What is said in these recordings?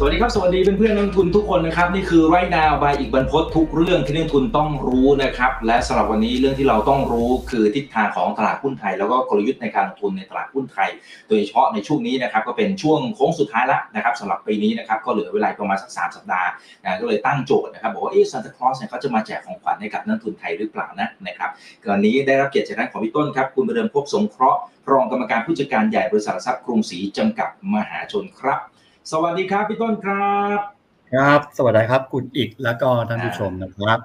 สวัสดีครับ สวัสดีเพื่อนๆนักลงทุนทุกคนนะครับ นี่คือไรนาวบายอีกบรรพททุกเรื่องที่นักลงทุนต้องรู้นะครับ และสำหรับวันนี้เรื่องที่เราต้องรู้คือทิศทางของตลาดหุ้นไทย แล้วก็กลยุทธ์ในการลงทุนในตลาดหุ้นไทย โดยเฉพาะในช่วงนี้นะครับก็เป็นช่วงโค้งสุดท้ายแล้วนะครับสำหรับปีนี้นะครับก็เหลือเวลาประมาณสักสามสัปดาห์นะก็เลยตั้งโจทย์นะครับบอกว่าเอ๊ะซานตาคลอสเนี่ยเขาจะมาแจกของขวัญให้กับนักลงทุนไทยหรือเปล่านะนะครับวันนี้ได้รับเกียรติจากท่านของพี่ต้นครับคุณประเดิมพบสงเคราะห์รองกรรมการผู้จัดการใหญ่บริษัททรัพย์กรุงศรีจำกัดมหาชนครับ สวัสดีครับพี่ต้นครับ ครับ สวัสดีครับคุณอีกแล้วก็ท่านผู้ชมนะครับ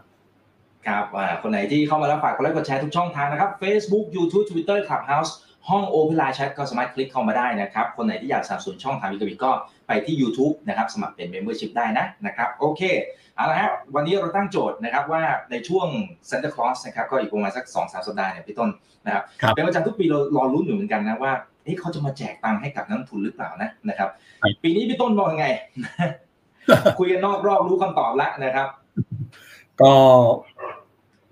ครับอ่าคนไหนที่เข้ามาแล้วฝากกดไลค์กดแชร์ทุกช่องทางนะครับ Facebook YouTube Twitter Clubhouse ห้อง Open Line Chat ก็สามารถคลิกเข้ามาได้นะครับ คนไหนที่อยากสนับสนุนช่องทางวิกวิก็ไปที่ YouTube นะครับสมัครเป็น Membership ได้นะนะครับโอเคเอาละฮะวันนี้เราตั้งโจทย์นะครับว่าในช่วง Santa Claus นะครับก็อีกประมาณสัก2-3สัปดาห์เนี่ยพี่ต้นนะครับครับเป็นประจำทุกปีเรารอรุ้นอยู่เหมือนกันนะว่า เอ๊ะเขาจะมาแจกตังค์ให้กับนักลงทุนหรือเปล่านะนะครับครับ ปีนี้พี่ต้นมองยังไง คุยกันนอกรอบรู้คำตอบแล้วนะครับ ก็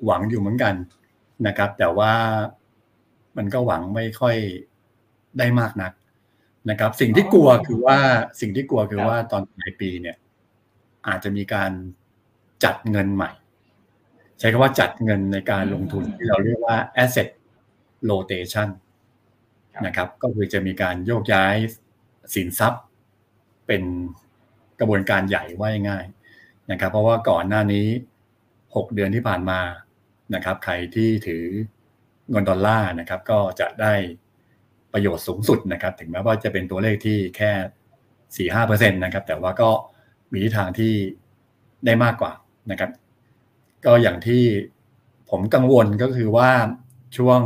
หวังอยู่เหมือนกันนะครับ แต่ว่ามันก็หวังไม่ค่อยได้มากนักนะครับ สิ่งที่กลัวคือว่าสิ่งที่กลัวคือครับว่าตอนปลายปีเนี่ย อาจจะมีการจัดเงินใหม่ ใช้คำว่าจัดเงินในการลงทุนที่เราเรียกว่า asset rotation นะครับ ก็คือจะมีการโยกย้ายสินทรัพย์ เป็นกระบวนการใหญ่ว่าง่ายนะครับ เพราะว่าก่อนหน้านี้ 6 เดือนที่ผ่านมานะครับ ใครที่ถือเงินดอลลาร์นะครับ ก็จะได้ประโยชน์สูงสุดนะครับ ถึงแม้ว่าจะเป็นตัวเลขที่แค่สี่ห้าเปอร์เซ็นตนะครับ แต่ว่าก็มีทิศทางที่ได้มากกว่านะครับ ก็อย่างที่ผมกังวลก็คือว่าช่วง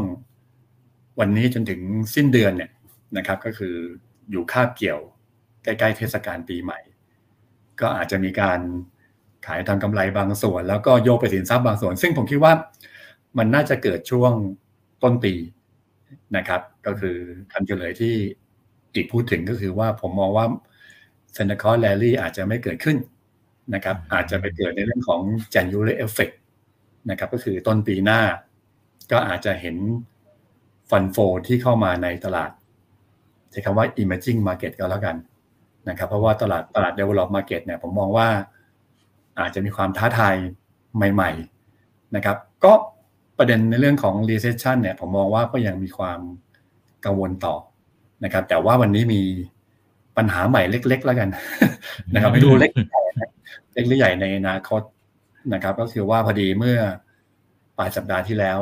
วันนี้จนถึงสิ้นเดือนเนี่ยนะครับ ก็คืออยู่คาบเกี่ยวใกล้ๆเทศกาลปีใหม่ ก็อาจจะมีการขายทำกำไรบางส่วน แล้วก็โยกไปสินทรัพย์บางส่วน ซึ่งผมคิดว่ามันน่าจะเกิดช่วงต้นปีนะครับ ก็คือคำเฉลยที่อีกพูดถึงก็คือว่าผมมองว่าเซน t คอร์แลลี่อาจจะไม่เกิดขึ้นนะครับ อาจจะไปเกิดในเรื่องของ January effect นะครับ ก็คือต้นปีหน้า ก็อาจจะเห็น ฟันโฟที่เข้ามาในตลาดใช้คำว่า emerging market ก็แล้วกันนะครับ เพราะว่าตลาดตลาด develop market เนี่ยผมมองว่าอาจจะมีความท้าทายใหม่ๆนะครับ ก็ประเด็นในเรื่องของ recession เนี่ยผมมองว่าก็ยังมีความกังวลต่อนะครับ แต่ว่าวันนี้มีปัญหาใหม่เล็ก ๆ แล้วกันนะครับไม่รู้เล็กเล็กหรือใหญ่ในอนาคตนะครับ ก็คือว่าพอดีเมื่อปลายสัปดาห์ที่แล้ว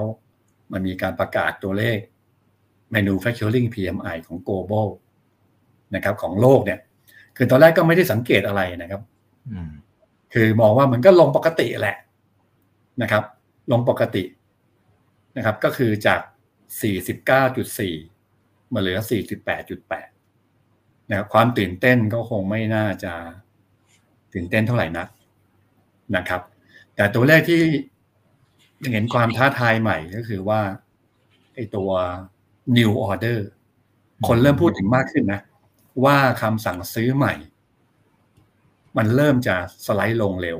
มันมีการประกาศตัวเลข manufacturing PMI ของ global นะครับของโลกเนี่ย คือตอนแรกก็ไม่ได้สังเกตอะไรนะครับอืมคือมองว่ามันก็ลงปกติแหละนะครับ ลงปกตินะครับ ก็คือจาก 49.4 มาเหลือ 48.8 นะครับ ความตื่นเต้นก็คงไม่น่าจะตื่นเต้นเท่าไหร่นักนะครับ แต่ตัวเลขที่ยังเห็นความท้าทายใหม่ก็คือว่าไอ้ตัว new order คนเริ่มพูดถึงมากขึ้นนะ ว่าคำสั่งซื้อใหม่ มันเริ่มจะสไลด์ลงเร็ว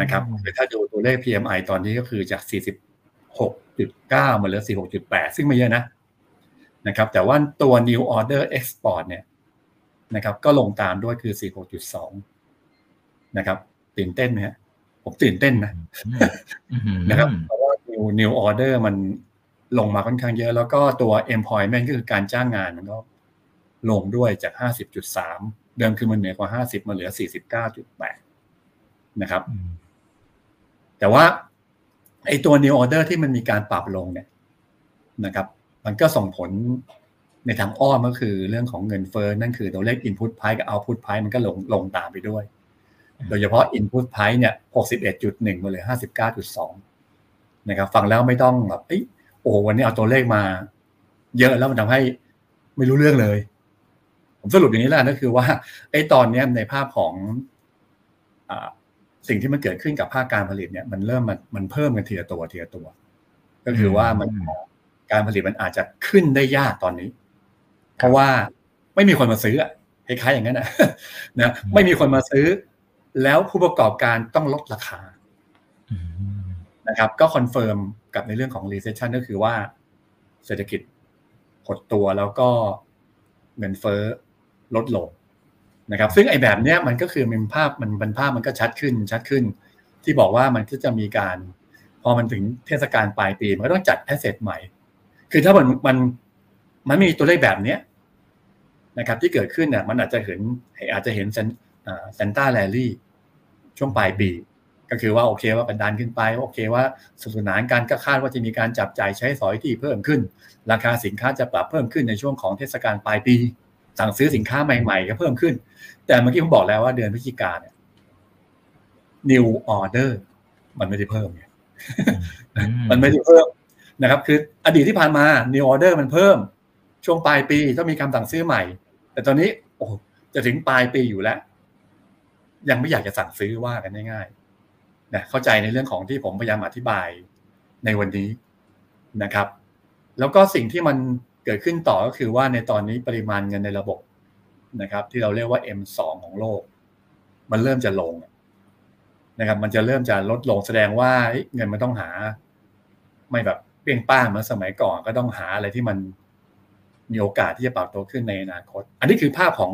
นะครับคือถ้าดูตัวเลข PMI ตอนนี้ก็คือจาก 46.9 มาเหลือ 46.8 ซึ่งไม่เยอะนะนะครับ แต่ว่าตัว new order export เนี่ยนะครับ ก็ลงตามด้วยคือ 46.2 นะครับตื่นเต้นไหมฮะผมตื่นเต้นนะนะครับเพราะว่า new new order มัน ลงมาค่อนข้างเยอะ แล้วก็ตัว employment ก็คือการจ้างงานมันก็ลงด้วยจาก 50.3 เดิมคือมันเหนือกว่า 50 มาเหลือ 49.8 นะครับ แต่ว่าไอ้ตัว new order ที่มันมีการปรับลงเนี่ยนะครับ มันก็ส่งผลในทางอ้อมก็คือเรื่องของเงินเฟ้อนั่นคือตัวเลข input price กับ output price มันก็ลงลงตามไปด้วย โดยเฉพาะ input price เนี่ย 61.1 มาเหลือ 59.2 นะครับ ฟังแล้วไม่ต้องแบบเอ้ยโอ้โหวันนี้เอาตัวเลขมา เยอะแล้วมันทำให้ไม่รู้เรื่องเลย ผมสรุปอย่างนี้แล้วกันก็คือว่าไอ้ตอนเนี้ยในภาพของอาสิ่งที่มันเกิดขึ้นกับภาคการผลิตเนี่ย มันเริ่มมันมันเพิ่มกันทีละตัวทีละตัว ก็คือว่ามันการผลิตมันอาจจะขึ้นได้ยากตอนนี้ เพราะว่าไม่มีคนมาซื้ออะคล้ายๆอย่างนั้นนะนะไม่มีคนมาซื้อ แล้วผู้ประกอบการต้องลดราคา นะครับก็ confirm กับในเรื่องของ recession ก็คือว่าเศรษฐกิจหดตัวแล้วก็เงินเฟ้อลดลงนะครับ ซึ่งไอ้แบบเนี้ยมันก็คือมันภาพมันเป็นภาพมันก็ชัดขึ้นชัดขึ้น ที่บอกว่ามันก็จะมีการ พอมันถึงเทศกาลปลายปี มันก็ต้องจัด asset ใหม่ คือถ้ามันมันมันมีตัวเลขแบบเนี้ยนะครับ ที่เกิดขึ้นเนี่ยมันอาจจะเห็นอาจจะเห็นเซนต้าแรลลี่ช่วงปลายปี ก็คือว่าโอเคว่ากันดันขึ้นไปโอเคว่าสนุนานการก็คาดว่าจะมีการจับจ่ายใช้สอยที่เพิ่มขึ้น ราคาสินค้าจะปรับเพิ่มขึ้นในช่วงของเทศกาลปลายปี สั่งซื้อสินค้าใหม่ๆ ก็เพิ่มขึ้น แต่เมื่อกี้ผมบอกแล้วว่าเดือนพฤศจิกาเนี่ย new order มันไม่ได้เพิ่มไงมันไม่ได้เพิ่มนะครับ คืออดีตที่ผ่านมา new order มันเพิ่ม ช่วงปลายปีต้องมีคำสั่งซื้อใหม่ แต่ตอนนี้ โอ้จะถึงปลายปีอยู่แล้ว ยังไม่อยากจะสั่งซื้อว่ากันง่ายๆ นะเข้าใจในเรื่องของที่ผมพยายามอธิบายในวันนี้นะครับ แล้วก็สิ่งที่มันเกิดขึ้นต่อก็คือว่าในตอนนี้ปริมาณเงินในระบบนะครับ ที่เราเรียกว่า M2 ของโลก มันเริ่มจะลงนะครับ มันจะเริ่มจะลดลงแสดงว่าเงินมันต้องหา ไม่แบบเปี้ยงป้างเหมือนสมัยก่อนก็ต้องหาอะไรที่มันมีโอกาสที่จะปรับตัวขึ้นในอนาคต อันนี้คือภาพของ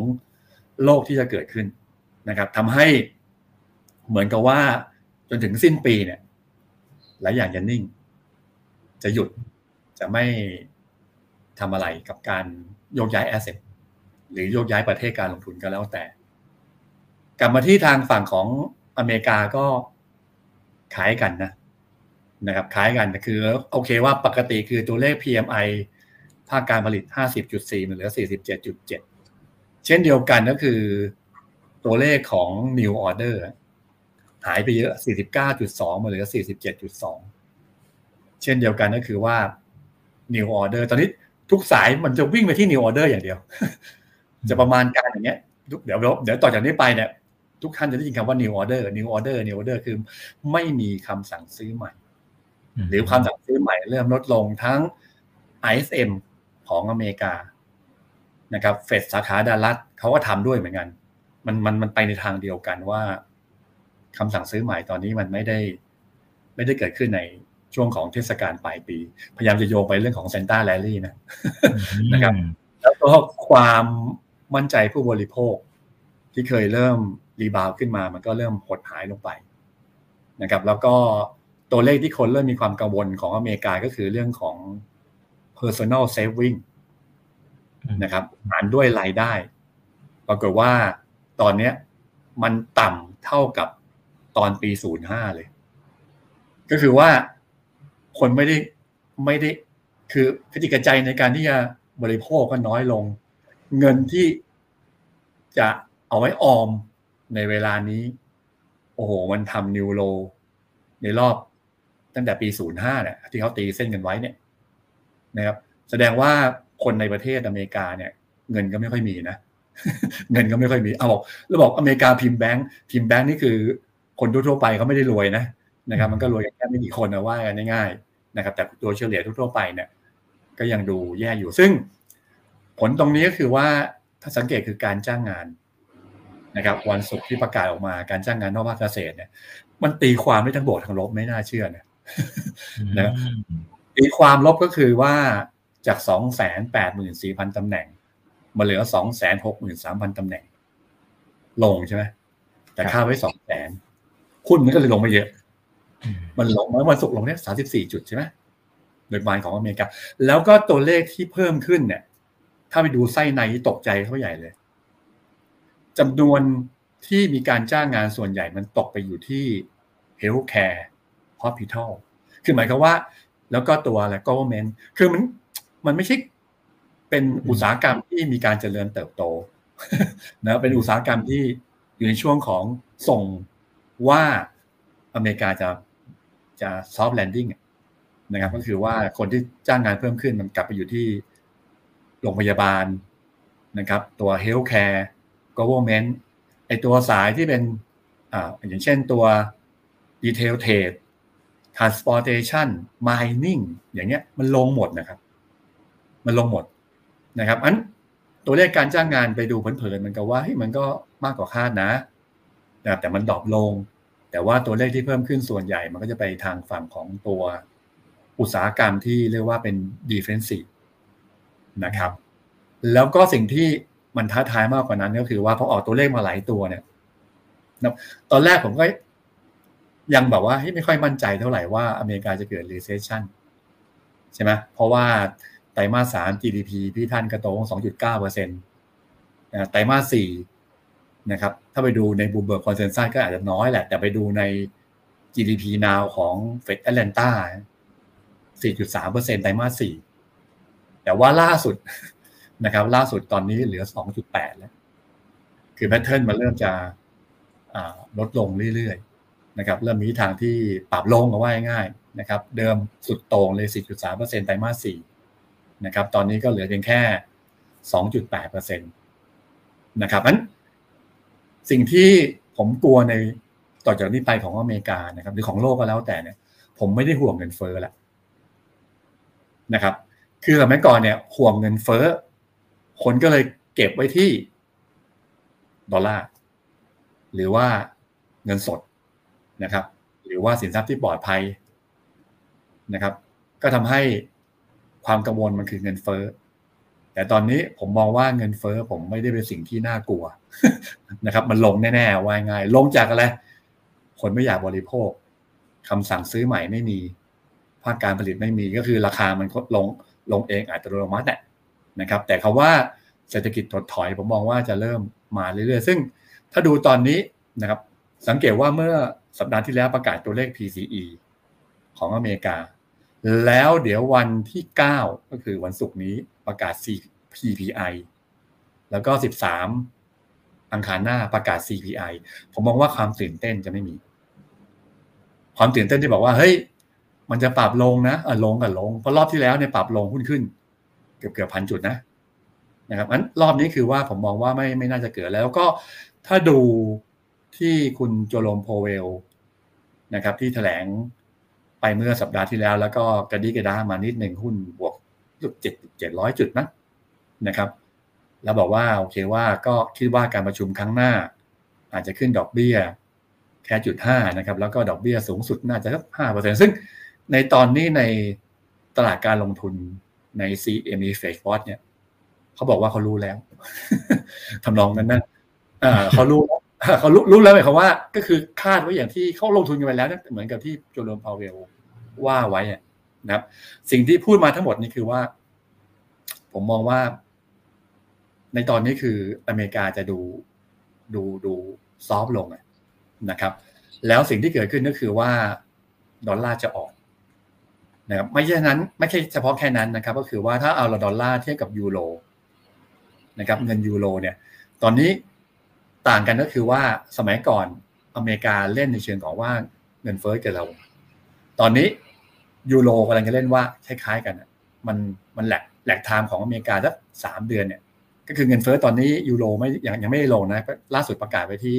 โลกที่จะเกิดขึ้นนะครับทำให้เหมือนกับว่า นถึงสิ้นปีเนี่ย หลายอย่างจะนิ่ง จะหยุดจะไม่ทำอะไรกับการโยกย้ายแอสเซทหรือโยกย้ายประเทศการลงทุนก็แล้วแต่ กลับมาที่ทางฝั่งของอเมริกาก็ขายกันนะนะครับขายกันคือโอเคว่าปกติคือตัวเลข PMI ภาคการผลิต 50.4มันเหลือ 47.7 เช่นเดียวกันก็คือตัวเลขของ new order หายไปเยอะ 49.2 มาเหลือ 47.2 เช่นเดียวกันก็คือว่า new order ตอนนี้ทุกสายมันจะวิ่งไปที่ new order อย่างเดียว จะประมาณการอย่างเงี้ยเดี๋ยวเดี๋ยวต่อจากนี้ไปเนี่ยทุกท่านจะได้ยินคำว่า new order new order new order คือไม่มีคำสั่งซื้อใหม่ หรือคำสั่งซื้อใหม่เริ่มลดลงทั้ง ISM ของอเมริกานะครับเฟดสาขาดัลลัสเขาก็ทำด้วยเหมือนกัน มันมันมันไปในทางเดียวกันว่า คำสั่งซื้อใหม่ตอนนี้มันไม่ได้ ไม่ได้เกิดขึ้นในช่วงของเทศกาลปลายปี พยายามจะโยงไปเรื่องของ Santa Rally นะนะครับ แล้วก็ความมั่นใจผู้บริโภค ที่เคยเริ่ม rebound ขึ้นมา มันก็เริ่มหดหายลงไปนะครับ แล้วก็ตัวเลขที่คนเริ่มมีความกังวลของอเมริกาก็คือเรื่องของ personal saving นะครับหารด้วยรายได้ ปรากฏว่าตอนนี้มันต่ำเท่ากับ ตอนปี05เลย ก็คือว่าคนไม่ได้ไม่ได้ คือพฤติกรรมในการที่จะบริโภคก็น้อยลง เงินที่จะเอาไว้ออมในเวลานี้ โอ้โห มันทำนิวโล ในรอบตั้งแต่ปี05เนี่ยที่เขาตีเส้นกันไว้เนี่ยนะครับ แสดงว่าคนในประเทศอเมริกาเนี่ย เงินก็ไม่ค่อยมีนะเงินก็ไม่ค่อยมีเอาบอกเราบอกอเมริกาพิมพ์แบงค์พิมพ์แบงค์นี่คือ คนทั่วไปเขาไม่ได้รวยนะนะครับ มันก็รวยแค่ไม่กี่คนนะว่ากันง่ายๆนะครับ แต่ตัวเฉลี่ยทั่วไปเนี่ย ก็ยังดูแย่อยู่ ซึ่ง ผลตรงนี้ก็คือว่าถ้าสังเกตคือการจ้างงานนะครับ วันศุกร์ที่ประกาศออกมาการจ้างงานนอกภาคเกษตรเนี่ย มันตีความได้ทั้งบวกทั้งลบไม่น่าเชื่อนะนะตีความลบก็คือว่าจากสองแสนแปดหมื่นสี่พันตำแหน่งมาเหลือสองแสนหกหมื่นสามพันตำแหน่ง ลงใช่ไหมแต่ค่าไว้สองแสน หุ้นมันก็เลยลงมาเยอะ มันลงมาวันศุกร์ลงเนี่ยสามสิบสี่จุดใช่ไหมโดยประมาณของอเมริกา แล้วก็ตัวเลขที่เพิ่มขึ้นเนี่ย ถ้าไปดูไส้ในตกใจเขาใหญ่เลยจำนวนที่มีการจ้างงานส่วนใหญ่มันตกไปอยู่ที่ healthcare hospital คือหมายความว่า แล้วก็ตัวอะไร government คือมันมันไม่ใช่เป็นอุตสาหกรรมที่มีการเจริญเติบโตนะเป็นอุตสาหกรรมที่อยู่ในช่วงของส่ง ว่าอเมริกาจะจะ soft landing นะครับ ก็คือว่าคนที่จ้างงานเพิ่มขึ้นมันกลับไปอยู่ที่โรงพยาบาลนะครับ ตัว healthcare government ไอตัวสายที่เป็นอ่าอย่างเช่นตัวดีเทลเทรด transportation mining อย่างเงี้ยมันลงหมดนะครับ มันลงหมดนะครับอันตัวเลขการจ้างงานไปดูเผินๆมันก็ว่าเฮ้ยมันก็มากกว่าคาดนะ นะแต่มัน drop ลง แต่ว่าตัวเลขที่เพิ่มขึ้นส่วนใหญ่ มันก็จะไปทางฝั่งของตัวอุตสาหกรรมที่เรียกว่าเป็น defensive นะครับ แล้วก็สิ่งที่มันท้าทายมากกว่านั้นก็คือว่าพอออกตัวเลขมาหลายตัวเนี่ยตอนแรกผมก็ยังแบบว่าไม่ค่อยมั่นใจเท่าไหร่ว่าอเมริกาจะเกิด recession ใช่ไหมเพราะว่าไตรมาสสาม GDP พี่ท่านกระโดด 2.9เปอร์เซ็นต์ไตรมาสสี่ นะครับ ถ้าไปดูใน Bloomberg consensus ก็อาจจะน้อยแหละ แต่ไปดูใน GDP now ของ Fed Atlanta 4.3เปอร์เซ็นต์ไตรมาสสี่แต่ว่าล่าสุดนะครับ ล่าสุดตอนนี้เหลือ 2.8 แล้ว คือแพทเทิร์นมันเริ่มจะลดลงเรื่อยๆนะครับ เริ่มมีทางที่ปรับลงก็ว่าง่ายๆนะครับ เดิมสุดโต่งเลย 4.3%ไตรมาส4นะครับ ตอนนี้ก็เหลือเพียงแค่ 2.8%นะครับนั้น สิ่งที่ผมกลัวในต่อจากนี้ไปของอเมริกานะครับ หรือของโลกก็แล้วแต่เนี่ย ผมไม่ได้ห่วงเงินเฟ้อแล้วนะครับ คือสมัยก่อนเนี่ย ห่วงเงินเฟ้อคนก็เลยเก็บไว้ที่ดอลลาร์หรือว่าเงินสดนะครับ หรือว่าสินทรัพย์ที่ปลอดภัยนะครับ ก็ทำให้ความกังวลมันคือเงินเฟ้อแต่ตอนนี้ผมมองว่าเงินเฟ้อผมไม่ได้เป็นสิ่งที่น่ากลัว นะครับมันลงแน่ๆว่าง่าย ลงจากอะไร คนไม่อยากบริโภคคำสั่งซื้อใหม่ไม่มี ภาคการผลิตไม่มีก็คือราคามันลงลงเองอัตโนมัตินะครับ แต่คาว่าเศรษฐกิจถดถอยผมมองว่าจะเริ่มมาเรื่อยๆ ซึ่งถ้าดูตอนนี้นะครับ สังเกตว่าเมื่อสัปดาห์ที่แล้วประกาศตัวเลข PCE ของอเมริกา แล้วเดี๋ยววันที่ 9 ก็คือวันศุกร์นี้ประกาศ CPI แล้วก็ 13 อังคารหน้าประกาศ CPI ผมมองว่าความตื่นเต้นจะไม่มี ความตื่นเต้นที่บอกว่าเฮ้ยมันจะปรับลงนะอะลงกับลงเพราะรอบที่แล้วเนี่ยปรับลงหุ้นขึ้น เกือบเกือบพันจุดนะนะครับอันรอบนี้คือว่าผมมองว่าไม่ไม่น่าจะเกิดแล้วก็ถ้าดูที่คุณโจโลมโพเวลนะครับที่แถลงไปเมื่อสัปดาห์ที่แล้ว แล้วก็กระดิกระดามานิดหนึ่งหุ้นบวกเจ็ดเจ็ดร้อยจุดนะนะครับ แล้วบอกว่าโอเคว่าก็คิดว่าการประชุมครั้งหน้า อาจจะขึ้นดอกเบี้ยแค่จุดห้านะครับแล้วก็ดอกเบี้ยสูงสุดน่าจะสักห้าเปอร์เซ็นซึ่งในตอนนี้ในตลาดการลงทุนใน CME f a c e Watch เนี่ยเขาบอกว่าเขารู้แล้วทำนองนั้นนะเขารู้เขารู้รู้แล้วหมายความว่า ก็คือคาดไว้อย่างที่เขาลงทุนกันไปแล้วนะเหมือนกับที่โจโลมพาวเวลว่าไว้นะครับ สิ่งที่พูดมาทั้งหมดนี่คือว่า ผมมองว่า ในตอนนี้คืออเมริกาจะดูดูดูซอฟลงนะครับ แล้วสิ่งที่เกิดขึ้นก็คือว่าดอลลาร์จะออกนะครับไม่ใช่นั้นไม่ใช่เฉพาะแค่นั้นนะครับ ก็คือว่าถ้าเอาดอลลาร์เทียบกับยูโรนะครับเงินยูโรเนี่ย ตอนนี้ต่างกันก็คือว่าสมัยก่อนอเมริกาเล่นในเชิงของว่าเงินเฟ้อเกิดเรา ตอนนี้ยูโรกำลังจะเล่นว่าคล้ายๆกันมันมัน lag lag time ของอเมริกาสักสามเดือนเนี่ย ก็คือเงินเฟ้อตอนนี้ยูโรไม่ยังยังไม่ได้ลงนะ ล่าสุดประกาศไปที่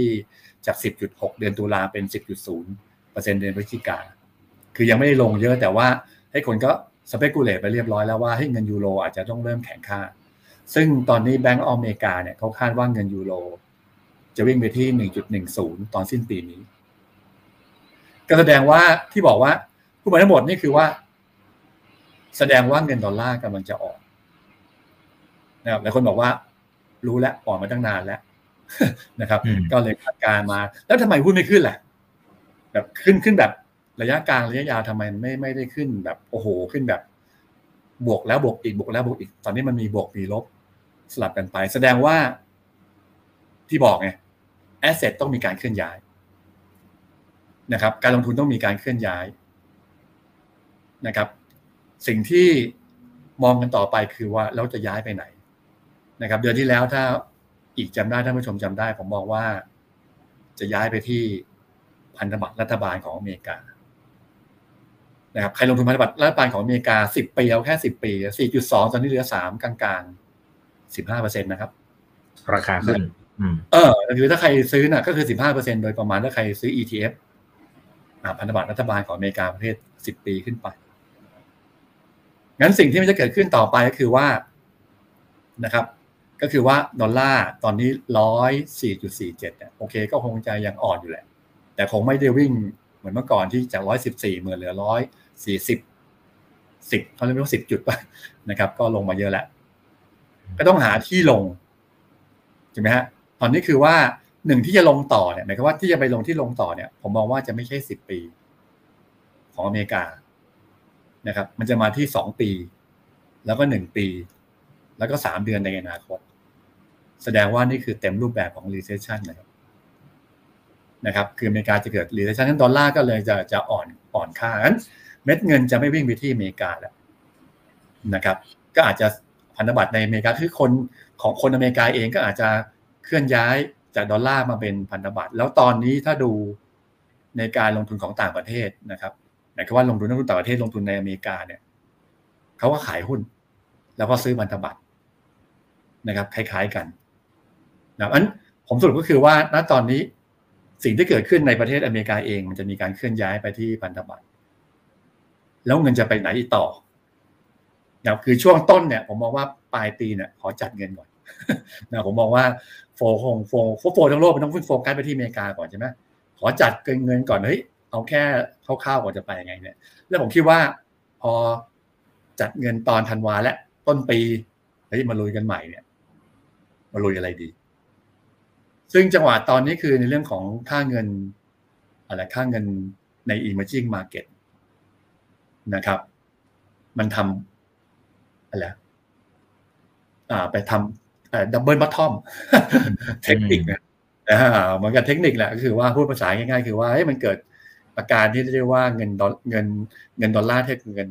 จากสิบจุดหกเดือนตุลาเป็นสิบจุดศูนย์เปอร์เซ็นต์เดือนพฤศจิกา คือยังไม่ได้ลงเยอะแต่ว่าให้คนก็สเปกุเลตไปเรียบร้อยแล้วว่าให้เงินยูโรอาจจะต้องเริ่มแข็งค่า ซึ่งตอนนี้แบงก์อเมริกาเนี่ยเขาคาดว่าเงินยูโรจะวิ่งไปที่หนึ่งจุดหนึ่งศูนย์ตอนสิ้นปีนี้ ก็แสดงว่าที่บอกว่าผู้มาทั้งหมดนี่คือว่า แสดงว่าเงินดอลลาร์กำลังจะออก นะครับหลายคนบอกว่า รู้แล้วออกมาตั้งนานแล้วนะครับ ก็เลยคาดการมา แล้วทำไมหุ้นไม่ขึ้นแหละแบบขึ้นขึ้นแบบระยะกลางระยะยาวทำไมไม่ไม่ได้ขึ้นแบบโอ้โหขึ้นแบบ บวกแล้วบวกอีกบวกแล้วบวกอีก ตอนนี้มันมีบวกมีลบสลับกันไป แสดงว่าที่บอกไงแอสเซทต้องมีการเคลื่อนย้ายนะครับ การลงทุนต้องมีการเคลื่อนย้ายนะครับ สิ่งที่มองกันต่อไปคือว่าเราจะย้ายไปไหน นะครับ เดือนที่แล้วถ้าอีกจำได้ท่านผู้ชมจำได้ ผมมองว่า จะย้ายไปที่พันธบัตรรัฐบาลของอเมริกานะครับใครลงทุนพันธบัตรรัฐบาลของอเมริกาสิบปีเอาแค่สิบปีสี่จุดสองตอนนี้เหลือสามกลางๆสิบห้าเปอร์เซ็นตนะครับ ราคาขึ้นเออคือถ้าใครซื้อน่ะก็คือสิบห้าเปอร์เซ็นโดยประมาณถ้าใครซื้อ ETF พันธบัตรรัฐบาลของอเมริกาประเภทสิบปีขึ้นไป งั้นสิ่งที่มันจะเกิดขึ้นต่อไปก็คือว่านะครับ ก็คือว่าดอลลาร์ตอนนี้ร้อยสี่จุดสี่เจ็ดเนี่ยโอเคก็คงจะยังอ่อนอยู่แหละ แต่คงไม่ได้วิ่งเหมือนเมื่อก่อนที่จากร้อยสิบสี่เหมือนเหลือร้อยสี่สิบสิบเขาเรียกว่าสิบจุดป่ะนะครับ ก็ลงมาเยอะแล้ว ก็ต้องหาที่ลงใช่ไหมฮะตอนนี้คือว่าหนึ่งที่จะลงต่อเนี่ยหมายความว่าที่จะไปลงที่ลงต่อเนี่ย ผมมองว่าจะไม่ใช่สิบปี ของอเมริกานะครับ มันจะมาที่สองปี แล้วก็หนึ่งปี แล้วก็สามเดือนในอนาคต แสดงว่านี่คือเต็มรูปแบบของ recession นะครับนะครับ คืออเมริกาจะเกิด recession นั้นดอลลาร์ก็เลยจะจะอ่อนอ่อนค่านั้นเม็ดเงินจะไม่วิ่งไปที่อเมริกาแล้วนะครับ ก็อาจจะพันธบัตรในอเมริกาคือคนของคนอเมริกาเองก็อาจจะเคลื่อนย้ายจากดอลลาร์มาเป็นพันธบัตรแล้วตอนนี้ถ้าดูในการลงทุนของต่างประเทศนะครับหมายความว่าลงทุนนักลงทุนต่างประเทศลงทุนในอเมริกาเนี่ยเขาก็ขายหุ้น แล้วก็ซื้อพันธบัตรนะครับคล้ายๆกัน นะอันผมสรุปก็คือว่าณตอนนี้สิ่งที่เกิดขึ้นในประเทศอเมริกาเอง มันจะมีการเคลื่อนย้ายไปที่พันธบัตรแล้วเงินจะไปไหนต่อนะคือช่วงต้นเนี่ย ผมมองว่าปลายปีเนี่ยขอจัดเงินก่อนนะผมมองว่าโฟคงโฟโฟโฟทั้งโลกมันต้องโฟกัสไปที่อเมริกาก่อนใช่ไหมขอจัดเงินเงินก่อนเฮ้ยเอาแค่คร่าวๆก่อนจะไปยังไงเนี่ย แล้วผมคิดว่าพอจัดเงินตอนธันวาและต้นปีเฮ้ยมาลุยกันใหม่เนี่ย มาลุยอะไรดี ซึ่งจังหวะตอนนี้คือในเรื่องของค่าเงินอะไรค่าเงินใน emerging market นะครับ มันทำอะไรอ่า ไปทำ double bottom เทคนิคนะเหมือนกับเทคนิคแหละก็คือว่าพูดภาษาง่ายๆ คือว่ามันเกิดอาการที่เรียกว่าเงินดอลเงินเงินดอลลาร์เทียบเงิน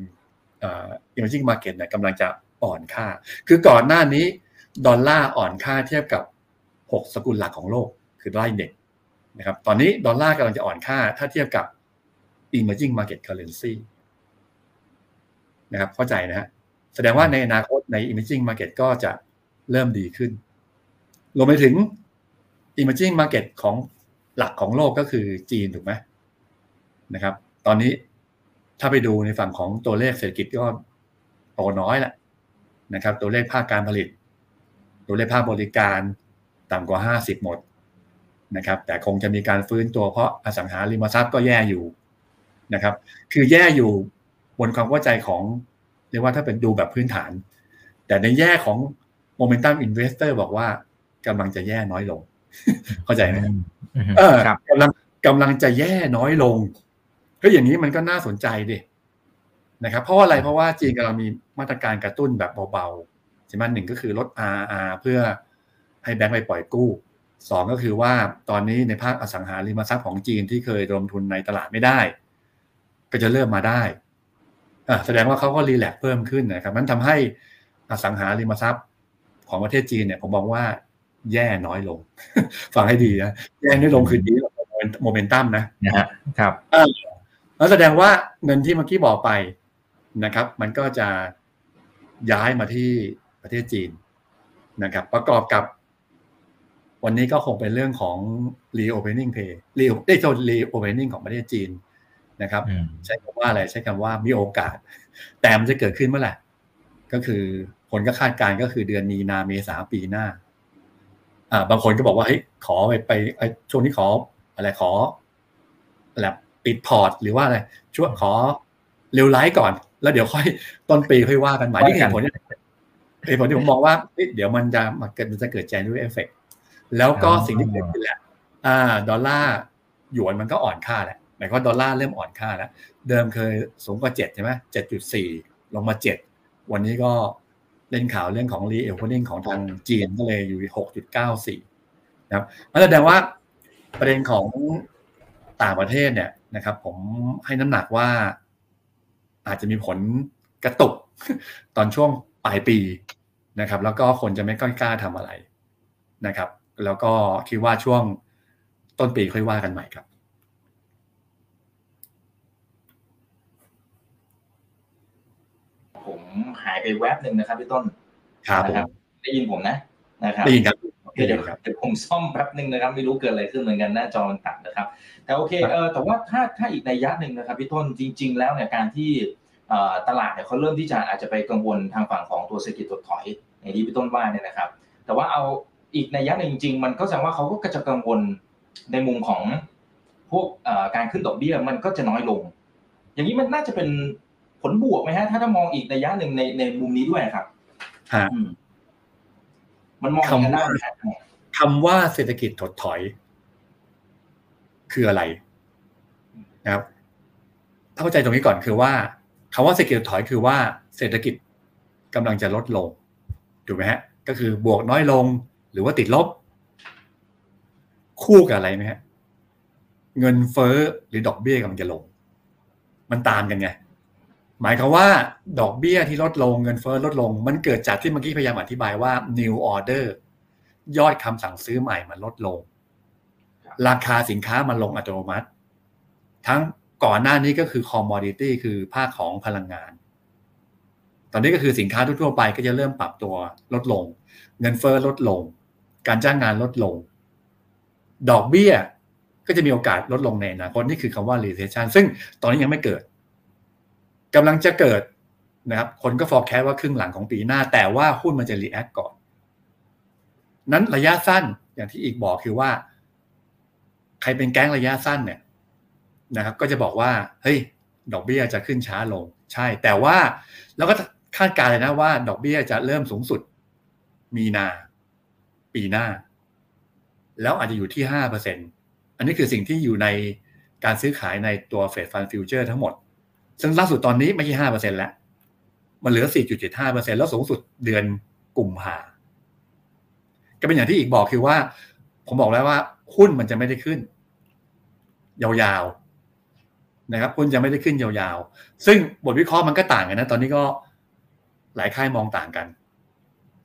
อ่า emerging market เนี่ยกำลังจะอ่อนค่า คือก่อนหน้านี้ ดอลลาร์อ่อนค่าเทียบกับ หกสกุลหลักของโลก คือ dollar index นะครับตอนนี้ดอลลาร์กำลังจะอ่อนค่า ถ้าเทียบกับ emerging market currency นะครับเข้าใจนะฮะแสดงว่าในอนาคตใน emerging market ก็จะเริ่มดีขึ้นรวมไปถึง emerging market ของหลักของโลกก็คือจีนถูกไหมนะครับ ตอนนี้ถ้าไปดูในฝั่งของตัวเลขเศรษฐกิจก็โตน้อยแหละนะครับ ตัวเลขภาคการผลิต ตัวเลขภาคบริการ ต่ำกว่าห้าสิบหมดนะครับ แต่คงจะมีการฟื้นตัวเพราะอสังหาริมทรัพย์ก็แย่อยู่นะครับ คือแย่อยู่บนความเข้าใจของเรียกว่าถ้าเป็นดูแบบพื้นฐาน แต่ในแย่ของ Momentum Investor บอกว่ากำลังจะแย่น้อยลง เข้าใจไหมเออกำลังกำลังจะแย่น้อยลงก็อย่างนี้มันก็น่าสนใจดินะครับ เพราะอะไรเพราะว่าจีนกำลังมีมาตรการกระตุ้นแบบเบาๆใช่ไหมหนึ่งก็คือลด RR เพื่อ ให้แบงก์ไปปล่อยกู้สองก็คือว่าตอนนี้ในภาคอสังหาริมทรัพย์ของจีนที่เคยลงทุนในตลาดไม่ได้ ก็จะเริ่มมาได้แสดงว่าเขาก็รีแลกเพิ่มขึ้นนะครับมันทำให้อสังหาริมทรัพย์ของประเทศจีนเนี่ยผมมองว่าแย่น้อยลง ฟังให้ดีนะแย่น้อยลงคือดีโมเมนตัมนะนะฮะครับแล้วแสดงว่าเงินที่เมื่อกี้บอกไปนะครับ มันก็จะย้ายมาที่ประเทศจีนนะครับ ประกอบกับ วันนี้ก็คงเป็นเรื่องของ reopening pay รีได้โทษ reopening ของประเทศจีนนะครับ ใช้คำว่าอะไรใช้คำว่ามีโอกาส แต่มันจะเกิดขึ้นเมื่อไหร่ก็คือผลก็คาดการก็คือเดือนมีนาเมษาปีหน้า อ่า บางคนก็บอกว่าเฮ้ยขอไปไปช่วงนี้ขออะไรขออะไรปิดพอร์ต หรือว่าอะไรช่วยขอเร็วไลท์ก่อน แล้วเดี๋ยวค่อยต้นปีค่อยว่ากันใหม่นี่เหตุผลเหตุผลที่ผมมองว่าเดี๋ยวมันจะมาเกิดมันจะเกิดแจ นด้วยเอฟเฟกแล้วก็สิ่งที่เกิดขึ้นแหละอ่าดอลลาร์หยวนมันก็อ่อนค่าแหละหมายความดอลลาร์เริ่มอ่อนค่าแล้ว เดิมเคยสูงกว่าเจ็ดใช่ไหมเจ็ดจุดสี่ลงมาเจ็ดวันนี้ก็เล่นข่าวเรื่องของ reopening ของทางจีนก็เลยอยู่หกจุดเก้าสี่นะครับนั่นแสดงว่าประเด็นของต่างประเทศเนี่ยนะครับ ผมให้น้ำหนักว่าอาจจะมีผลกระตุกตอนช่วงปลายปีนะครับ แล้วก็คนจะไม่กล้าทำอะไรนะครับ แล้วก็คิดว่าช่วงต้นปีค่อยว่ากันใหม่ครับ ผมหายไปแวบหนึ่งนะครับพี่ต้นครับได้ยินผมนะนะครับได้ยินครับเดี๋ยวเดี๋ยวผมซ่อมแป๊บหนึ่งนะครับ ไม่รู้เกิดอะไรขึ้นเหมือนกันหน้าจอมันตัดนะครับ แต่โอเคเออแต่ว่าถ้าถ้าอีกในยะหนึ่งนะครับพี่ต้นจริง ๆ แล้วเนี่ยการที่ตลาดเนี่ยเขาเริ่มที่จะอาจจะไปกังวลทางฝั่งของตัวเศรษฐกิจถดถอยอย่างที่พี่ต้นว่าเนี่ยนะครับ แต่ว่าเอา อีกในยะหนึ่งจริงๆ มันก็แสดงว่าเขาก็จะกังวลในมุมของพพวกการขึ้นดอกเบี้ยมันก็จะน้อยลง อย่างนี้มันน่าจะเป็นผลบวกไหมฮะ ถ้าถ้ามองอีกในยะหนึ่งในในมุมนี้ด้วยครับมันมองอย่างนั้นได้คำว่าเศรษฐกิจถดถอย คืออะไรนะครับเข้าใจตรงนี้ก่อนคือว่าคำว่าเศรษฐกิจถอยคือว่าเศรษฐกิจกำลังจะลดลงถูกไหมฮะก็คือบวกน้อยลง หรือว่าติดลบ คู่กับอะไรไหมฮะเงินเฟ้อหรือดอกเบี้ยกำลังจะลง มันตามกันไงหมายความว่าดอกเบี้ยที่ลดลงเงินเฟ้อลดลง มันเกิดจากที่เมื่อกี้พยายามอธิบายว่า new order ยอดคำสั่งซื้อใหม่มันลดลง ราคาสินค้ามันลงอัตโนมัติ ทั้งก่อนหน้านี้ก็คือ commodity คือภาคของพลังงาน ตอนนี้ก็คือสินค้าทั่วไปก็จะเริ่มปรับตัวลดลง เงินเฟอ้อลดลง การจ้างงานลดลง ดอกเบี้ยก็จะมีโอกาสลดลงในอนาคตนี่คือคำว่า recession ซึ่งตอนนี้ยังไม่เกิดกำลังจะเกิดนะครับ คนก็ forecast ว่าครึ่งหลังของปีหน้า แต่ว่าหุ้นมันจะ react ก่อน นั้นระยะสั้นอย่างที่อีกบอกคือว่า ใครเป็นแก๊งระยะสั้นเนี่ยนะครับ ก็จะบอกว่า เฮ้ย ดอกเบี้ยจะขึ้นช้าลง ใช่ แต่ว่าเราก็คาดการณ์เลยนะว่า ดอกเบี้ยจะเริ่มสูงสุดมีนา ปีหน้า แล้วอาจจะอยู่ที่ห้าเปอร์เซ็นอันนี้คือสิ่งที่อยู่ในการซื้อขายในตัว Fed Fund Future ทั้งหมด ซึ่งล่าสุดตอนนี้ไม่ใช่ห้าเปอร์เซ็นต์แล้ว มันเหลือสี่จุดเจ็ดห้าเปอร์เซ็นต์แล้วสูงสุดเดือนกุมภาก็เป็นอย่างที่อีกบอกคือว่า ผมบอกแล้วว่า หุ้นมันจะไม่ได้ขึ้น ยาวๆนะครับหุ้นจะไม่ได้ขึ้นยาวๆ ซึ่งบทวิเคราะห์มันก็ต่างกันนะ ตอนนี้ก็หลายค่ายมองต่างกัน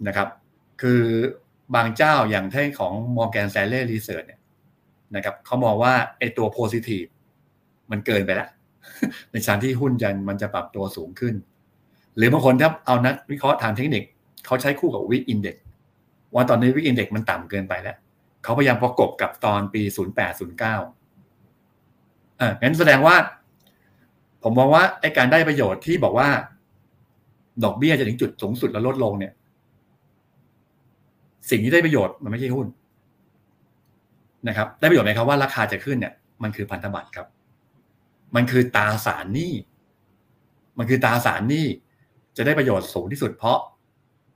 นะครับ คือ บางเจ้าอย่างที่ของ Morgan Stanley Research เนี่ยนะครับเขามองว่าไอตัว positive มันเกินไปแล้วในชั้นที่หุ้นยันมันจะปรับตัวสูงขึ้น หรือบางคนถ้าเอานักวิเคราะห์ทางเทคนิคเขาใช้คู่กับวิกอินเด็กว่าตอนนี้วิกอินเด็กมันต่ำเกินไปแล้วเขาพยายามประกบกับตอนปี 0809อ่างั้นแสดงว่า ผมมองว่าไอการได้ประโยชน์ที่บอกว่า ดอกเบี้ยจะถึงจุดสูงสุดแล้วลดลงเนี่ย สิ่งที่ได้ประโยชน์มันไม่ใช่หุ้นนะครับ ได้ประโยชน์ไหมครับว่าราคาจะขึ้นเนี่ย มันคือพันธบัตรครับ มันคือตราสารหนี้ มันคือตราสารหนี้ จะได้ประโยชน์สูงที่สุดเพราะ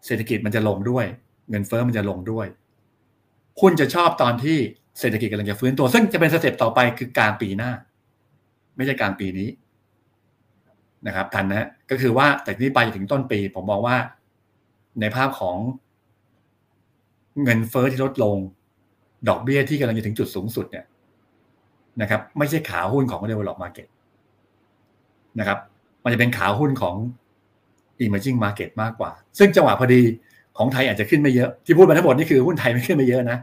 เศรษฐกิจมันจะลงด้วย เงินเฟอ้อมันจะลงด้วยหุ้นจะชอบตอนที่เศรษฐกิจกำลังจะฟื้นตัว ซึ่งจะเป็นสเต็ปต่อไปคือกลางปีหน้า ไม่ใช่กลางปีนี้นะครับ ทันนะก็คือว่าแต่นี้ไปถึงต้นปี ผมมองว่าในภาพของ เงินเฟอ้อที่ลดลง ดอกเบี้ยที่กำลังจะถึงจุดสูงสุดเนี่ยนะครับ ไม่ใช่ขาหุ้นของ develop market นะครับ มันจะเป็นขาหุ้นของ emerging market มากกว่า ซึ่งจังหวะพอดีของไทยอาจจะขึ้นไม่เยอะ ที่พูดมาทั้งหมดนี่คือหุ้นไทยไม่ขึ้นไม่เยอะนะ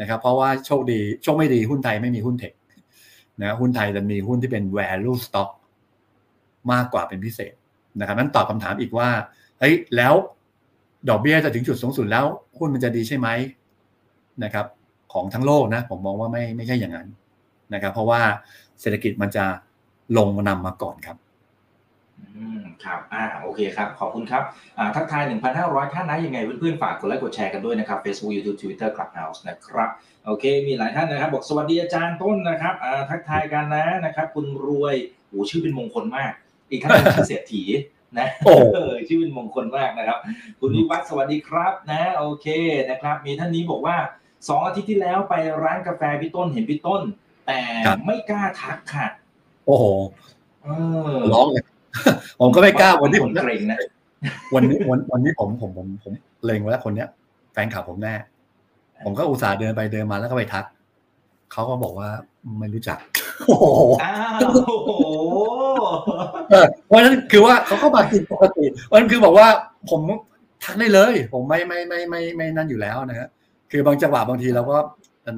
นะครับ เพราะว่าโชคดีโชคไม่ดีหุ้นไทยไม่มีหุ้นเทคนะหุ้นไทยจะมีหุ้นที่เป็น value stock มากกว่าเป็นพิเศษนะครับนั้นตอบคำถามอีกว่าเฮ้ยแล้ว ดอกเบี้ยจะถึงจุดสูงสุดแล้วหุ้นมันจะดีใช่ไหมนะครับ ของทั้งโลกนะ ผมมองว่าไม่ไม่ใช่อย่างนั้นนะครับ เพราะว่าเศรษฐกิจมันจะลงมานำมาก่อนครับอืมครับ อ่า โอเคครับ ขอบคุณครับ อ่า ทักทาย 1,500 ท่านนะยังไงเพื่อนๆ ฝากกดไลค์ กดแชร์กันด้วยนะครับ Facebook YouTube Twitter Clubhouse นะครับ โอเค มีหลายท่านนะครับ บอกสวัสดีอาจารย์ต้นนะครับ อ่า ทักทายกันนะนะครับ คุณรวยโอ้ชื่อเป็นมงคลมาก อีกท่านนึงชื่อเศรษฐี นะโอ้ชื่อเป็นมงคลมากนะครับ คุณวิวัฒสวัสดีครับ นะโอเคนะครับ มีท่านนี้บอกว่าสองอาทิตย์ที่แล้วไปร้านกาแฟพี่ต้นเห็นพี่ต้น แต่ไม่กล้าทักค่ะ โอ้โหร้องเลยผมก็ไม่กล้าวันนี้ผมเกรงนะวันนี้วันวันนี้ผมผมผมผมเลงไว้แล้วคนเนี้ยแฟนข่าวผมแน่ ผมก็อุตส่าห์เดินไปเดินมาแล้วก็ไปทักเขาก็บอกว่าไม่รู้จัก โอ้โห วันนั้นคือว่าเขาเข้ามากินปกติวันนั้นคือบอกว่าผมทักได้เลย ผมไม่ไม่ไม่ไม่ไม่นั่นอยู่แล้วนะฮะคือบางจังหวะบางทีเราก็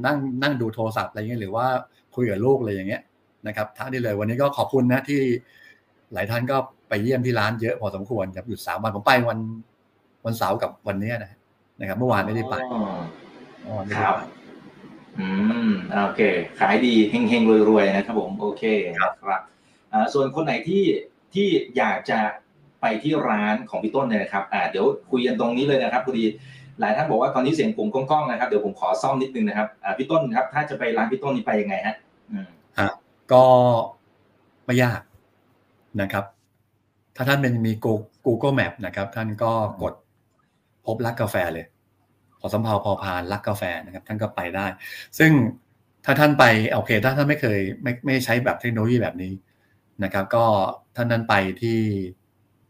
นั่งนั่งดูโทรศัพท์อะไรเงี้ยหรือว่าคุยกับลูกอะไรอย่างเงี้ยนะครับทักได้เลยวันนี้ก็ขอบคุณนะที่หลายท่านก็ไปเยี่ยมที่ร้านเยอะพอสมควรครับหยุดสามวันผมไปวันวันเสาร์กับวันนี้นะนะครับ เมื่อวานไม่ได้ไปครับอืมโอเค ขายดีเฮงๆรวยๆนะครับผม โอเคครับ ส่วนคนไหนที่ที่อยากจะไปที่ร้านของพี่ต้นเนี่ยนะครับอ่าเดี๋ยวคุยกันตรงนี้เลยนะครับพอดีหลายท่านบอกว่าตอนนี้เสียงผมก้องๆนะครับเดี๋ยวผมขอซ่อมนิดนึงนะครับพี่ต้นครับ ถ้าจะไปร้านพี่ต้นนี่ไปยังไงฮะฮะก็ไม่ยากนะครับ ถ้าท่านเป็นมี Google Map นะครับ ท่านก็กดพบรักกาแฟเลยพอสำเพาพอพานรักกาแฟนะครับ ท่านก็ไปได้ ซึ่งถ้าท่านไปโอเค ถ้าท่านไม่เคยไม่ไม่ใช้แบบเทคโนโลยีแบบนี้ นะครับ ก็ท่านนั้นไปที่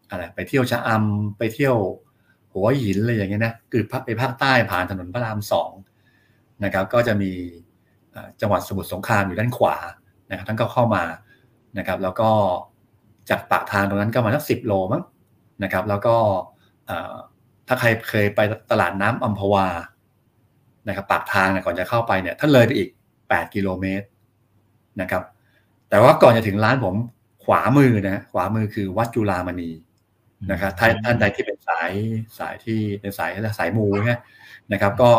อะไรไปเที่ยวชะอำไปเที่ยวหัวหินอะไรอย่างเงี้ยนะคือไปภาคใต้ผ่านถนนพระรามสองนะครับ ก็จะมีจังหวัดสมุทรสงครามอยู่ด้านขวานะครับท่านก็เข้ามานะครับ แล้วก็จากปากทางตรงนั้นก็มาสักสิบโลมั้งนะครับ แล้วก็ถ้าใครเคยไปตลาดน้ำอัมพวานะครับ ปากทางก่อนจะเข้าไปเนี่ยท่านเลยไปอีกแปดกิโลเมตรนะครับ แต่ว่าก่อนจะถึงร้านผม ขวามือนะขวามือคือวัดจุฬามณีนะครับท่านท่านใดที่เป็นสายสายที่เป็นสายสายมูนะครับ ก็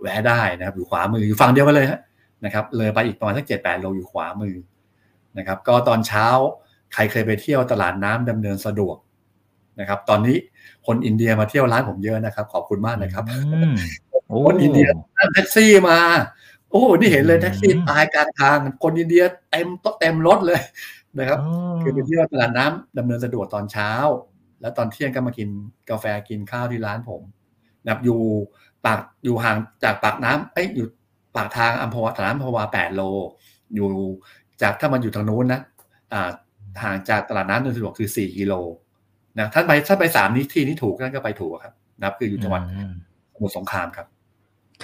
แวะได้นะครับ อยู่ขวามืออยู่ฝั่งเดียวกันเลยฮะนะครับ เลยไปอีกประมาณสักเจ็ดแปดโลอยู่ขวามือนะครับ ก็ตอนเช้าใครเคยไปเที่ยวตลาดน้ำดำเนินสะดวกนะครับ ตอนนี้คนอินเดียมาเที่ยวร้านผมเยอะนะครับ ขอบคุณมากนะครับคนอินเดียนั่งแท็กซี่มา โอ้นี่เห็นเลยแท็กซี่ตายกลางทาง คนอินเดียเต็มเต็มรถเลย นะครับ คือไปเที่ยวตลาดน้ำดำเนินสะดวกตอนเช้า แล้วตอนเที่ยงก็มากินกาแฟกินข้าวที่ร้านผมนะครับอยู่ปากอยู่ห่างจากปากน้ำเอ้ยอยู่ปากทางอัมพวาถนนอัมพวาแปดโล อยู่จากถ้ามันอยู่ทางนู้นนะอ่าห่างจากตลาดน้ำเดินสะดวกคือสี่กิโลนะท่านไปถ้าไปสามนี้ที่นี้ถูกท่านก็ไปถูกครับนับคืออยู่จังหวัดสมุทรสงครามครับ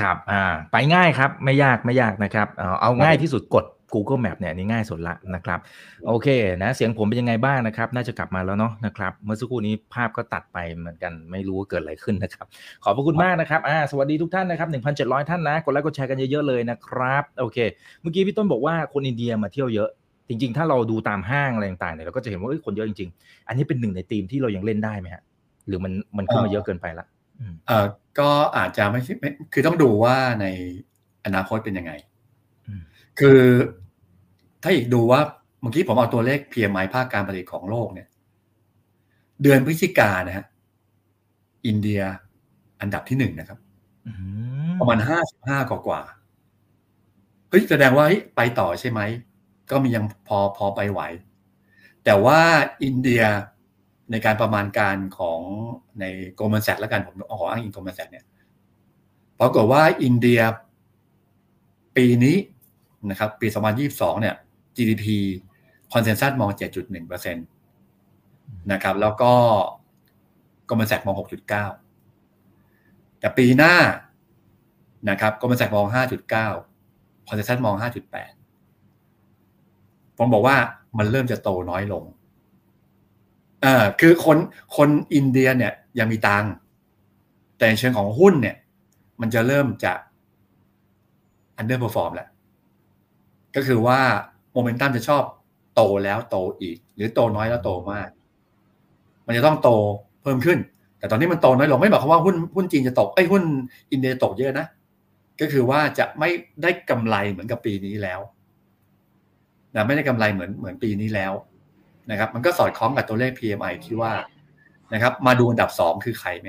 ครับ อ่า ไปง่ายครับ ไม่ยากไม่ยากนะครับ เอาเอาง่ายที่สุดกด Google Map เนี่ยนี่ง่ายสุดละนะครับ โอเคนะเสียงผมเป็นยังไงบ้างนะครับ น่าจะกลับมาแล้วเนาะนะครับ เมื่อสักครู่นี้ภาพก็ตัดไปเหมือนกันไม่รู้ว่าเกิดอะไรขึ้นนะครับ ขอบพระคุณมากนะครับอ่าสวัสดีทุกท่านนะครับ 1,700 ท่านนะกดไลค์กดแชร์กันเยอะๆเลยนะครับโอเค เมื่อกี้พี่ต้นบอกว่าคนอินเดียมาเที่ยวเยอะจริงๆ ถ้าเราดูตามห้างอะไรต่างๆเนี่ยเราก็จะเห็นว่าคนเยอะจริงๆ อันนี้เป็นหนึ่งในธีมที่เรายังเล่นได้ไหมฮะหรือมันมันขึ้นมาเยอะเกินไปละเออก็อาจจะไม่ใช่คือต้องดูว่าในอนาคตเป็นยังไง คือถ้าอีกดูว่าเมื่อกี้ผมเอาตัวเลข PMI ภาคการผลิตของโลกเนี่ย เดือนพฤศจิกานะฮะอินเดียอันดับที่หนึ่งนะครับประมาณห้าสิบห้ากว่ากว่าเฮ้ยแสดงว่าไปต่อใช่ไหม ก็มียังพอพอไปไหว แต่ว่าอินเดียในการประมาณการของใน Goldman Sachs แล้วกันผมขออ้างอิง Goldman Sachs เนี่ยปรากฏว่าอินเดียปีนี้ นะครับปี 2022 เนี่ย GDP consensus มอง 7.1%นะครับ แล้วก็ Goldman Sachs มอง 6.9 แต่ปีหน้านะครับ Goldman Sachs มอง 5.9 consensus มอง 5.8 ผมบอกว่ามันเริ่มจะโตน้อยลงเออคือคนคนอินเดียเนี่ยยังมีตังแต่เชิงของหุ้นเนี่ย มันจะเริ่มจะ underperform แล้ว ก็คือว่าโมเมนตัมจะชอบโตแล้วโตอีก หรือโตน้อยแล้วโตมาก มันจะต้องโตเพิ่มขึ้น แต่ตอนนี้มันโตน้อยลงไม่บอกว่าหุ้นหุ้นจีนจะตกไอ้หุ้นอินเดียตกเยอะนะก็คือว่าจะไม่ได้กำไรเหมือนกับปีนี้แล้วนะไม่ได้กำไรเหมือนเหมือนปีนี้แล้วนะครับ มันก็สอดคล้องกับตัวเลข PMI ที่ว่านะครับ มาดูอันดับสองคือใครไหม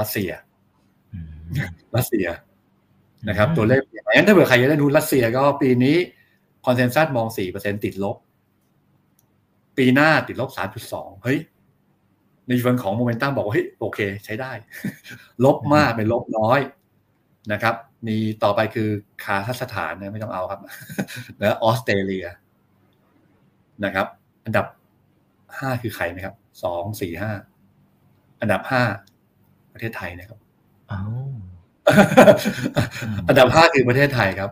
รัสเซียรัสเซีย นะครับตัวเลขอย่างนั้นถ้าเผื่อใครจะได้ดูรัสเซียก็ปีนี้ consensus มองสี่เปอร์เซ็นติดลบ ปีหน้าติดลบสามจุดสองเฮ้ย ในส่วนของโมเมนตัมบอกว่าเฮ้ยโอเค ใช้ได้ ลบมากเป็นลบน้อยนะครับ มีต่อไปคือคาซัคสถานนะไม่ต้องเอาครับ แล้วออสเตรเลียนะครับ อันดับห้าคือใครไหมครับสองสี่ห้าอันดับห้าประเทศไทยนะครับอ้าว อันดับห้าคือประเทศไทยครับ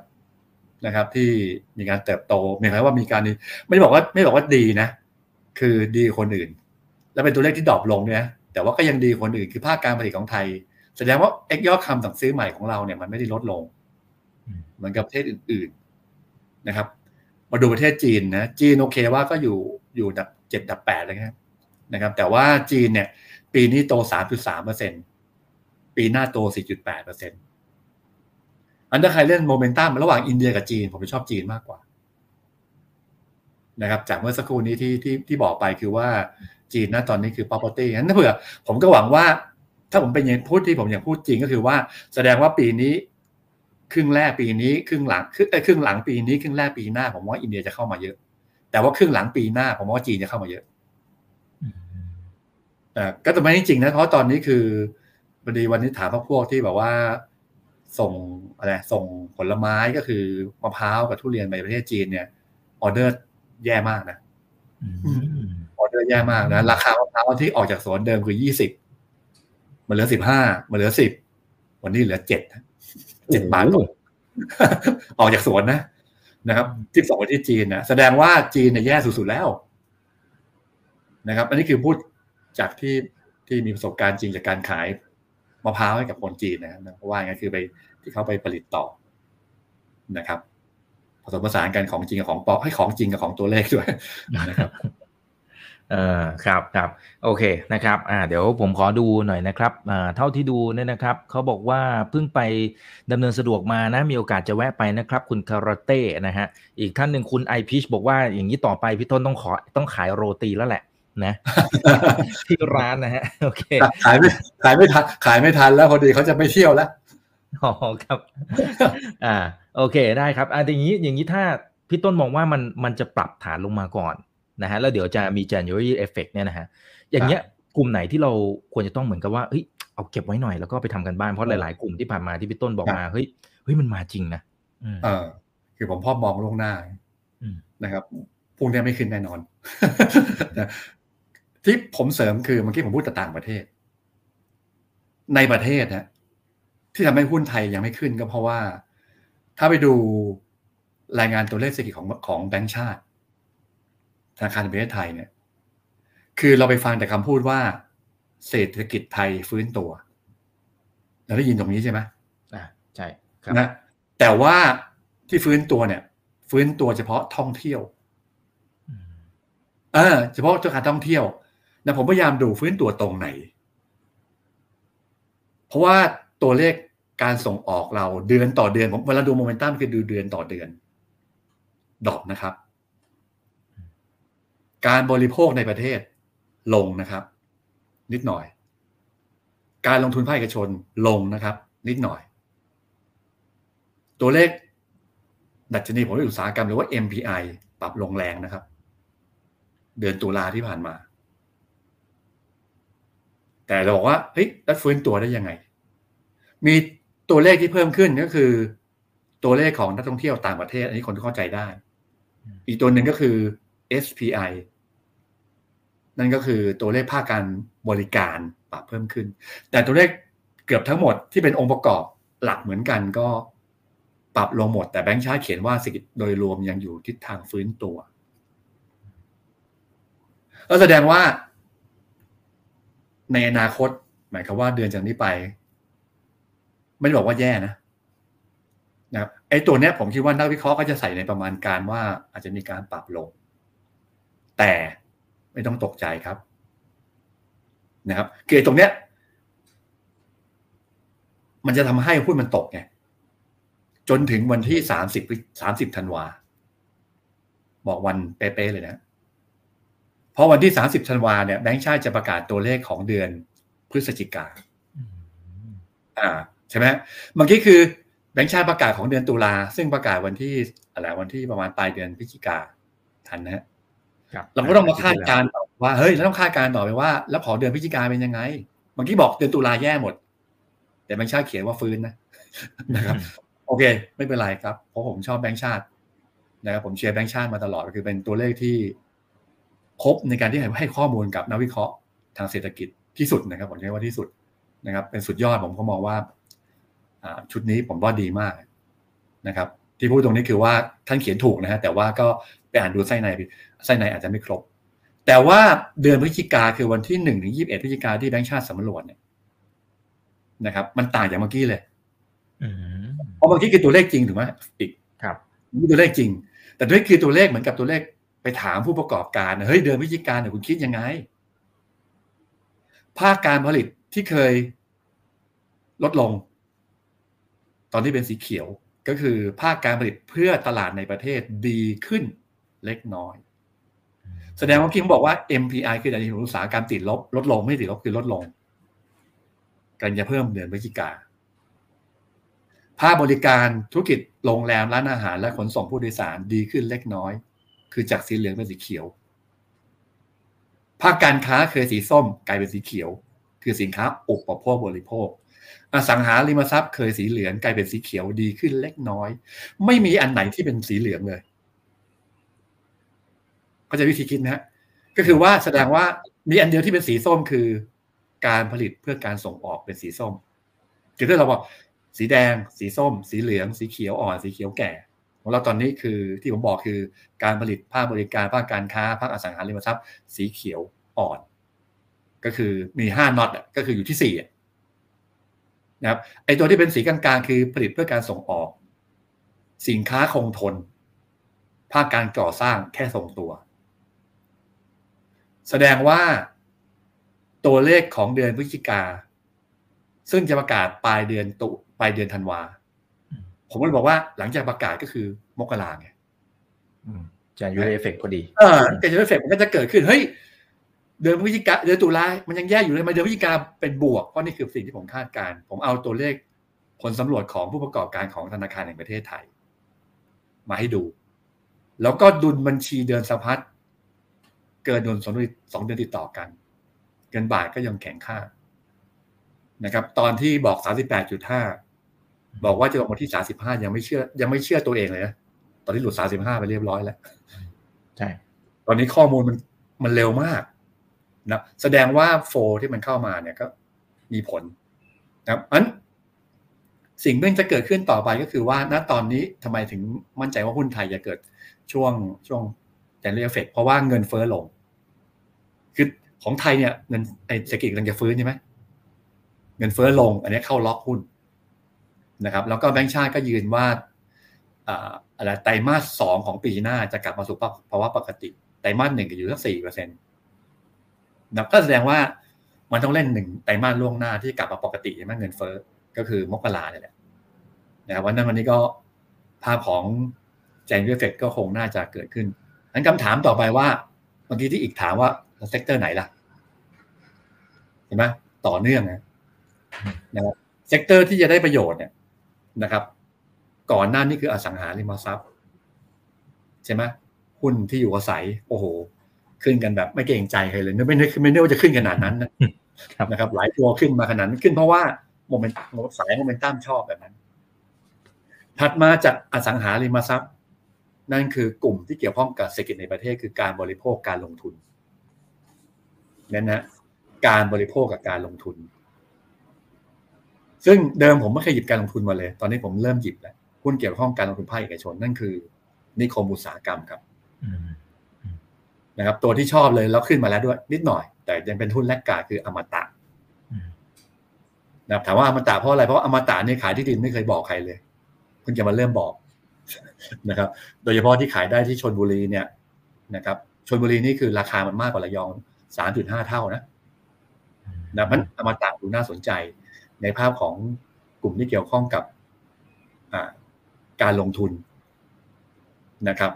นะครับ ที่มีการเติบโตหมายความว่ามีการไม่บอกว่าไม่บอกว่าดีนะ คือดีคนอื่น แล้วเป็นตัวเลขที่ดรอปลงเนี่ยแต่ว่าก็ยังดีคนอื่นคือภาคการผลิตของไทย แสดงว่าเอ็กยอดคำสั่งซื้อใหม่ของเราเนี่ยมันไม่ได้ลดลง เหมือนกับประเทศอื่น ๆนะครับ มาดูประเทศจีนนะจีนโอเคว่าก็อยู่อยู่ดับเจ็ดดับแปดเลยครับนะครับ แต่ว่าจีนเนี่ย ปีนี้โตสามจุดสามเปอร์เซ็นต์ ปีหน้าโต 4.8%อันถ้าใครเล่นโมเมนตัมระหว่างอินเดียกับจีน ผมจะชอบจีนมากกว่านะครับจากเมื่อสักครู่นี้ที่ที่ที่บอกไปคือว่าจีนนะตอนนี้คือ property งั้นถ้าเผื่อผมก็หวังว่า ถ้าผมเป็นอย่างพูดที่ผมอยากพูดจริงก็คือว่า แสดงว่าปีนี้ ครึ่งแรกปีนี้ครึ่งหลังครึ่งครึ่งหลังปีนี้ครึ่งแรกปีหน้า ผมว่าอินเดียจะเข้ามาเยอะ แต่ว่าครึ่งหลังปีหน้า ผมว่าจีนจะเข้ามาเยอะอ่าก็แต่ไม่จริงนะเพราะตอนนี้คือ พอดีวันนี้ถามพวกพวกที่แบบว่า ส่งอะไรส่งผลไม้ก็คือมะพร้าวกับทุเรียนไปประเทศจีนเนี่ยออเดอร์แย่มากนะออเดอร์แย่มากนะ ราคามะพร้าวที่ออกจากสวนเดิมคือยี่สิบมันเหลือสิบห้ามันเหลือสิบวันนี้เหลือเจ็ดเจ็ดบาทออกจากสวนนะนะครับที่ส่งไปที่จีนนะแสดงว่าจีนเนี่ยแย่สุดๆแล้ว นะครับ อันนี้คือพูดจากที่ที่มีประสบการณ์จริงจากการขาย มะพร้าวให้กับคนจีนนะครับเพราะว่าไงคือไปที่เขาไปผลิตต่อนะครับผสมผสานกันของจริงกับของปลอมให้ของจริงกับของตัวเลขด้วยนะครับเออครับครับโอเคนะครับอ่าเดี๋ยวผมขอดูหน่อยนะครับอ่าเท่าที่ดูเนี่ยนะครับเขาบอกว่าเพิ่งไปดำเนินสะดวกมานะมีโอกาสจะแวะไปนะครับ คุณคาราเต้นะฮะอีกท่านหนึ่งคุณไอพิชบอกว่าอย่างนี้ต่อไปพี่ต้นต้องขอต้องขายโรตีแล้วแหละ นะที่ร้านนะฮะโอเคขายไม่ขายไม่ทันขายไม่ทันแล้วพอดีเขาจะไปเที่ยวแล้วอ๋อครับ อ่า โอเคได้ครับอ่าอย่างนี้อย่างนี้ถ้าพี่ต้นมองว่ามันมันจะปรับฐานลงมาก่อนนะฮะแล้วเดี๋ยวจะมี January effect เนี่ยนะฮะอย่างเงี้ยกลุ่มไหนที่เราควรจะต้องเหมือนกับว่าเฮ้ยเอาเก็บไว้หน่อยแล้วก็ไปทำกันบ้านเพราะหลายๆ กลุ่มที่ผ่านมาที่พี่ต้นบอกมาเฮ้ยเฮ้ยมันมาจริงนะเออ คือผมพ่อมองล่วงหน้านะครับพวกนี้ไม่ขึ้นแน่นอน ที่ผมเสริมคือเมื่อกี้ผมพูดแต่ต่างประเทศ ในประเทศนะที่ทำให้หุ้นไทยยังไม่ขึ้นก็เพราะว่า ถ้าไปดูรายงานตัวเลขเศรษฐกิจของของแบงก์ชาติธนาคารแห่งประเทศไทยเนี่ย คือเราไปฟังแต่คำพูดว่า เศรษฐกิจไทยฟื้นตัวเราได้ยินตรงนี้ใช่ไหมอ่าใช่ครับนะแต่ว่าที่ฟื้นตัวเนี่ย ฟื้นตัวเฉพาะท่องเที่ยวเออเฉพาะเจ้าการท่องเที่ยว นะผมพยายามดูฟื้นตัวตรงไหน เพราะว่าตัวเลขการส่งออกเราเดือนต่อเดือน ผมเวลาดูโมเมนตัมคือดูเดือนต่อเดือน ดอกนะครับ การบริโภคในประเทศลงนะครับ นิดหน่อย การลงทุนภาคเอกชนลงนะครับ นิดหน่อย ตัวเลขดัชนีผลอุตสาหกรรมหรือว่า MPI ปรับลงแรงนะครับ เดือนตุลาที่ผ่านมา แต่เราบอกว่าเฮ้ยแล้วฟื้นตัวได้ยังไง มีตัวเลขที่เพิ่มขึ้นก็คือ ตัวเลขของนักท่องเที่ยวต่างประเทศ อันนี้คนเข้าใจได้ อีกตัวหนึ่งก็คือ SPI นั่นก็คือตัวเลขภาคการบริการปรับเพิ่มขึ้น แต่ตัวเลขเกือบทั้งหมดที่เป็นองค์ประกอบหลักเหมือนกันก็ปรับลงหมด แต่แบงค์ชาติเขียนว่าเศรษฐกิจโดยรวมยังอยู่ทิศทางฟื้นตัวก็แสดงว่า ในอนาคต หมายความว่าเดือนจากนี้ไป ไม่ได้บอกว่าแย่นะนะครับไอ้ตัวเนี้ยผมคิดว่านักวิเคราะห์ก็จะใส่ในประมาณการว่าอาจจะมีการปรับลง แต่ไม่ต้องตกใจครับ นะครับคือตรงเนี้ย มันจะทำให้หุ้นมันตกไงจนถึงวันที่สามสิบสามสิบธันวา บอกวันเป๊ะๆเลยนะ เพราะวันที่สามสิบธันวาเนี่ยแบงค์ชาติจะประกาศตัวเลขของเดือนพฤศจิกาอ่าใช่ไหมเมื่อกี้คือแบงค์ชาติประกาศของเดือนตุลาซึ่งประกาศวันที่อะไรวันที่ประมาณปลายเดือนพฤศจิกาทันนะฮะเราก็ต้องมาคาดการณ์ต่อว่าเฮ้ยเราต้องคาดการณ์ต่อไปว่า แล้วขอเดือนพฤศจิกาเป็นยังไงเมื่อกี้บอกเดือนตุลาแย่หมด แต่แบงค์ชาติเขียนว่าฟื้นนะนะครับ โอเค ไม่เป็นไรครับเพราะผมชอบแบงค์ชาตินะครับผมเชียร์แบงค์ชาติมาตลอดคือเป็นตัวเลขที่ ครบในการที่ให้ข้อมูลกับนักวิเคราะห์ทางเศรษฐกิจที่สุดนะครับผมใช้ว่าที่สุดนะครับ เป็นสุดยอดผมก็มองว่าชุดนี้ผมว่าดีมากนะครับ ที่พูดตรงนี้คือว่าท่านเขียนถูกนะฮะแต่ว่าก็ไปอ่านดูไส้ในไส้ในอาจจะไม่ครบ แต่ว่าเดือนพฤศจิกาคือวันที่หนึ่งถึงยี่สิบเอ็ดพฤศจิกาที่แบงค์ชาติสำรวจเนี่ยนะครับ มันต่างจากเมื่อกี้เลยเพราะเมื่อกี้คือตัวเลขจริงถูกไหมอีกครับนี่ตัวเลขจริง แต่ด้วยคือตัวเลขเหมือนกับตัวเลข ไปถามผู้ประกอบการเฮ้ยเดือนพฤศจิกาเนี่ยคุณคิดยังไง ภาคการผลิตที่เคยลดลง ตอนที่เป็นสีเขียวก็คือภาคการผลิตเพื่อตลาดในประเทศดีขึ้นเล็กน้อย แสดงว่าพี่ผมบอกว่า MPI คือดัชนีอุตสาหกรรมติดลบ ลดลงไม่ติดลบคือลดลง กันจะเพิ่มเดือนพฤศจิกาภาคบริการธุรกิจโรงแรมร้านอาหารและขนส่งผู้โดยสารดีขึ้นเล็กน้อย คือจากสีเหลืองเป็นสีเขียว ภาคการค้าเคยสีส้มกลายเป็นสีเขียว คือสินค้าอุปโภคบริโภค อสังหาริมทรัพย์เคยสีเหลืองกลายเป็นสีเขียวดีขึ้นเล็กน้อย ไม่มีอันไหนที่เป็นสีเหลืองเลยก็จะวิธีคิดนะฮะก็คือว่าแสดงว่ามีอันเดียวที่เป็นสีส้มคือ การผลิตเพื่อการส่งออกเป็นสีส้มคือถ้าเราบอกสีแดง สีส้ม สีเหลือง สีเขียวอ่อน สีเขียวแก่ ของเราตอนนี้คือที่ผมบอกคือการผลิตภาคบริการภาคการค้าภาคอสังหาริมทรัพย์สีเขียวอ่อน ก็คือมีห้าน็อตก็คืออยู่ที่สี่นะครับไอตัวที่เป็นสีกลางๆ คือผลิตเพื่อการส่งออก สินค้าคงทน ภาคการก่อสร้างแค่ทรงตัว แสดงว่าตัวเลขของเดือนพฤศจิกา ซึ่งจะประกาศปลายเดือนตุปลายเดือนธันวา ผมก็เลยบอกว่าหลังจากประกาศก็คือมกราไงจะยูเอฟเฟกพอดีเออแต่ยูเอฟเฟกมันก็จะเกิดขึ้นเฮ้ยเดือนพฤศจิกาเดือนตุลามันยังแย่อยู่เลยมาเดือนพฤศจิกาเป็นบวกเพราะนี่คือสิ่งที่ผมคาดการณ์ ผมเอาตัวเลขผลสำรวจของผู้ประกอบการของธนาคารแห่งประเทศไทย มาให้ดู แล้วก็ดุลบัญชีเดินสะพัดเกินดุลสองเดือนติดต่อกัน เงินบาทก็ยังแข็งค่านะครับ ตอนที่บอกสามสิบแปดจุดห้า บอกว่าจะลงมาที่สาสิบห้ายังไม่เชื่อ ยังไม่เชื่อตัวเองเลยนะตอนที่หลุดสาสิบห้าไปเรียบร้อยแล้วใช่ตอนนี้ข้อมูลมันมันเร็วมากนะแสดงว่าโฟที่มันเข้ามาเนี่ยก็มีผลนะครับอันสิ่งที่จะเกิดขึ้นต่อไปก็คือว่าณตอนนี้ทำไมถึงมั่นใจว่าหุ้นไทยจะเกิดช่วงช่วงแจนเรียเฟกเพราะว่าเงินเฟ้อลง คือของไทยเนี่ยเงินไอเศรษฐกิจกำลังจะฟื้นใช่ไหมเงินเฟ้อลง อันนี้เข้าล็อกหุ้น นะครับแล้วก็แบงก์ชาติก็ยืนว่าอะไรไตรมาสสองของปีหน้าจะกลับมาสู่ภาวะปกติไตรมาสหนึ่งก็อยู่สักสี่เปอร์เซ็นต์นะก็แสดงว่ามันต้องเล่นหนึ่งไตรมาสล่วงหน้าที่กลับมาปกติใช่ไหมเงินเฟ้อก็คือมกราเนี่ยแหละนะครับวันนั้นวันนี้ก็ภาพของ January effect ก็คงน่าจะเกิดขึ้นนั้นคำถามต่อไปว่าเมื่อกี้ที่อีกถามว่า sector ไหนล่ะเห็นไหมต่อเนื่องนะนะครับ sector ที่จะได้ประโยชน์เนี่ย นะครับ ก่อนหน้านี้คืออสังหาริมทรัพย์ ใช่ไหมหุ้นที่อยู่อาศัย โอ้โห ขึ้นกันแบบไม่เกรงใจใครเลยไม่นึกไม่นึกว่าจะขึ้นขนาดนั้นนะนะครับ หลายตัวขึ้นมาขนาดนั้นขึ้นเพราะว่าโมเมนต์สายโมเมนตัมชอบแบบนั้น ถัดมาจากอสังหาริมทรัพย์ นั่นคือกลุ่มที่เกี่ยวข้องกับเศรษฐกิจในประเทศคือการบริโภคการลงทุนนั่นนะการบริโภคกับการลงทุน ซึ่งเดิมผมไม่เคยหยิบการลงทุนมาเลย ตอนนี้ผมเริ่มหยิบแล้วหุ้นเกี่ยวข้องการลงทุนภาคเอกชนนั่นคือ นิคมอุตสาหกรรมครับนะครับ ตัวที่ชอบเลยแล้วขึ้นมาแล้วด้วย นิดหน่อย แต่ยังเป็นหุ้นแรกกาคืออมตะนะครับถามว่าอมตะเพราะอะไรเพราะอมตะนี่ขายที่ดินไม่เคยบอกใครเลยเพิ่งจะมาเริ่มบอกนะครับ โดยเฉพาะที่ขายได้ที่ชนบุรีเนี่ยนะครับชนบุรีนี่คือราคามันมากกว่าระยองสามจุดห้าเท่านะนะมันอมตะดูน่าสนใจ ในภาพของกลุ่มที่เกี่ยวข้องกับการลงทุนนะครับ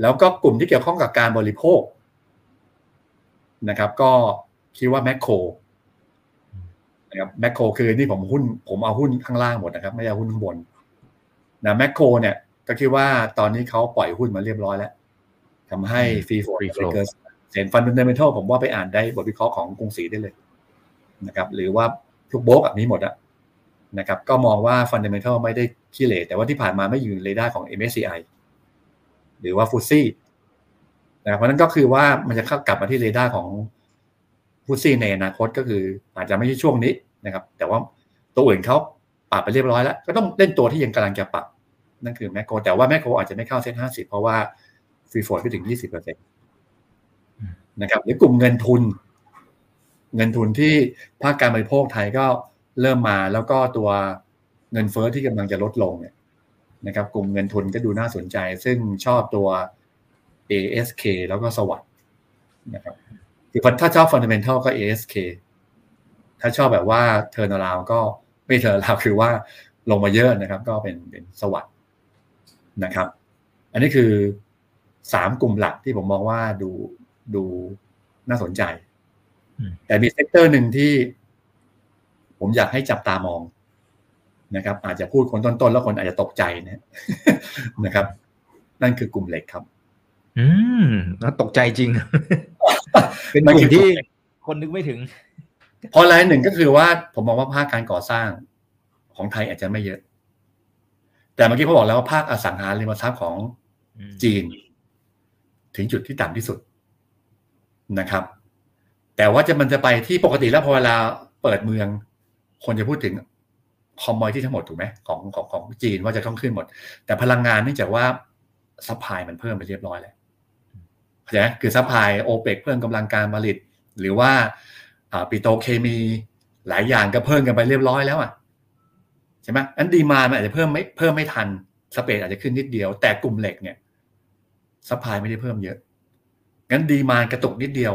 แล้วก็กลุ่มที่เกี่ยวข้องกับการบริโภคนะครับ ก็คิดว่าแมคโครนะครับแมคโครคือนี่ผมหุ้น ผมเอาหุ้นข้างล่างหมดนะครับ ไม่เอาหุ้นข้างบนนะแมคโครเนี่ยก็คิดว่าตอนนี้เขาปล่อยหุ้นมาเรียบร้อยแล้วทำให้ free float เกิดเห็น fundamental ผมว่าไปอ่านได้บทวิเคราะห์ของกรุงศรีได้เลยนะครับ หรือว่า ทุกโบรกแบบนี้หมดอะนะครับก็มองว่า fundamental ไม่ได้ขี้เหร่แต่ว่าที่ผ่านมาไม่อยู่ในเรดาร์ของ MSCI หรือว่า FTSE นะครับเพราะนั้นก็คือว่ามันจะเข้ากลับมาที่เรดาร์ของ FTSE ในอนาคตก็คือ อาจจะไม่ใช่ช่วงนี้นะครับ แต่ว่าตัวอื่นเขาปรับไปเรียบร้อยแล้ว ก็ต้องเล่นตัวที่ยังกำลังจะปรับ นั่นคือแมคโครแต่ว่าแมคโครอาจจะไม่เข้าเซ็นห้าสิบเพราะว่า free float ไปถึงยี่สิบเปอร์เซ็นต์นะครับหรือกลุ่มเงินทุน เงินทุนที่ภาคการบริโภคไทยก็เริ่มมาแล้วก็ตัวเงินเฟ้อที่กำลังจะลดลงเนี่ยนะครับกลุ่มเงินทุนก็ดูน่าสนใจ ซึ่งชอบตัว ASK แล้วก็ SAWAD นะครับคือถ้าชอบ fundamental ก็ ASK ถ้าชอบแบบว่า turnaround ก็ไม่ turnaround คือว่าลงมาเยอะนะครับ ก็เป็นเป็น SAWADนะครับ อันนี้คือสามกลุ่มหลักที่ผมมองว่าดูดูน่าสนใจ แต่มี sector หนึ่งที่ ผมอยากให้จับตามองนะครับ อาจจะพูดคนต้นๆ แล้วคนอาจจะตกใจนะนะครับ นั่นคือกลุ่มเหล็กครับ อืมแล้วตกใจจริง เป็นกลุ่มที่คนนึกไม่ถึง เพราะรายหนึ่งก็คือว่า ผมมองว่าภาคการก่อสร้างของไทยอาจจะไม่เยอะ แต่เมื่อกี้เขาบอกแล้วว่าภาคอสังหาริมทรัพย์ของจีน ถึงจุดที่ต่ำที่สุดนะครับ แต่ว่าจะมันจะไปที่ปกติแล้วพอเวลาเปิดเมือง คนจะพูดถึง commodity ที่ทั้งหมดถูกไหมของของของจีนว่าจะต้องขึ้นหมด แต่พลังงานเนื่องจากว่า supply มันเพิ่มไปเรียบร้อยแล้วเข้าใจไหมคือ supply โอเปกเพิ่มกำลังการผลิต หรือว่าปิโตเคมีหลายอย่างก็เพิ่มกันไปเรียบร้อยแล้วอะใช่ไหมอัน demand มันอาจจะเพิ่มไม่เพิ่มไม่ทัน spread อาจจะขึ้นนิดเดียว แต่กลุ่มเหล็กเนี่ย supply ไม่ได้เพิ่มเยอะงั้น demand กระตุกนิดเดียว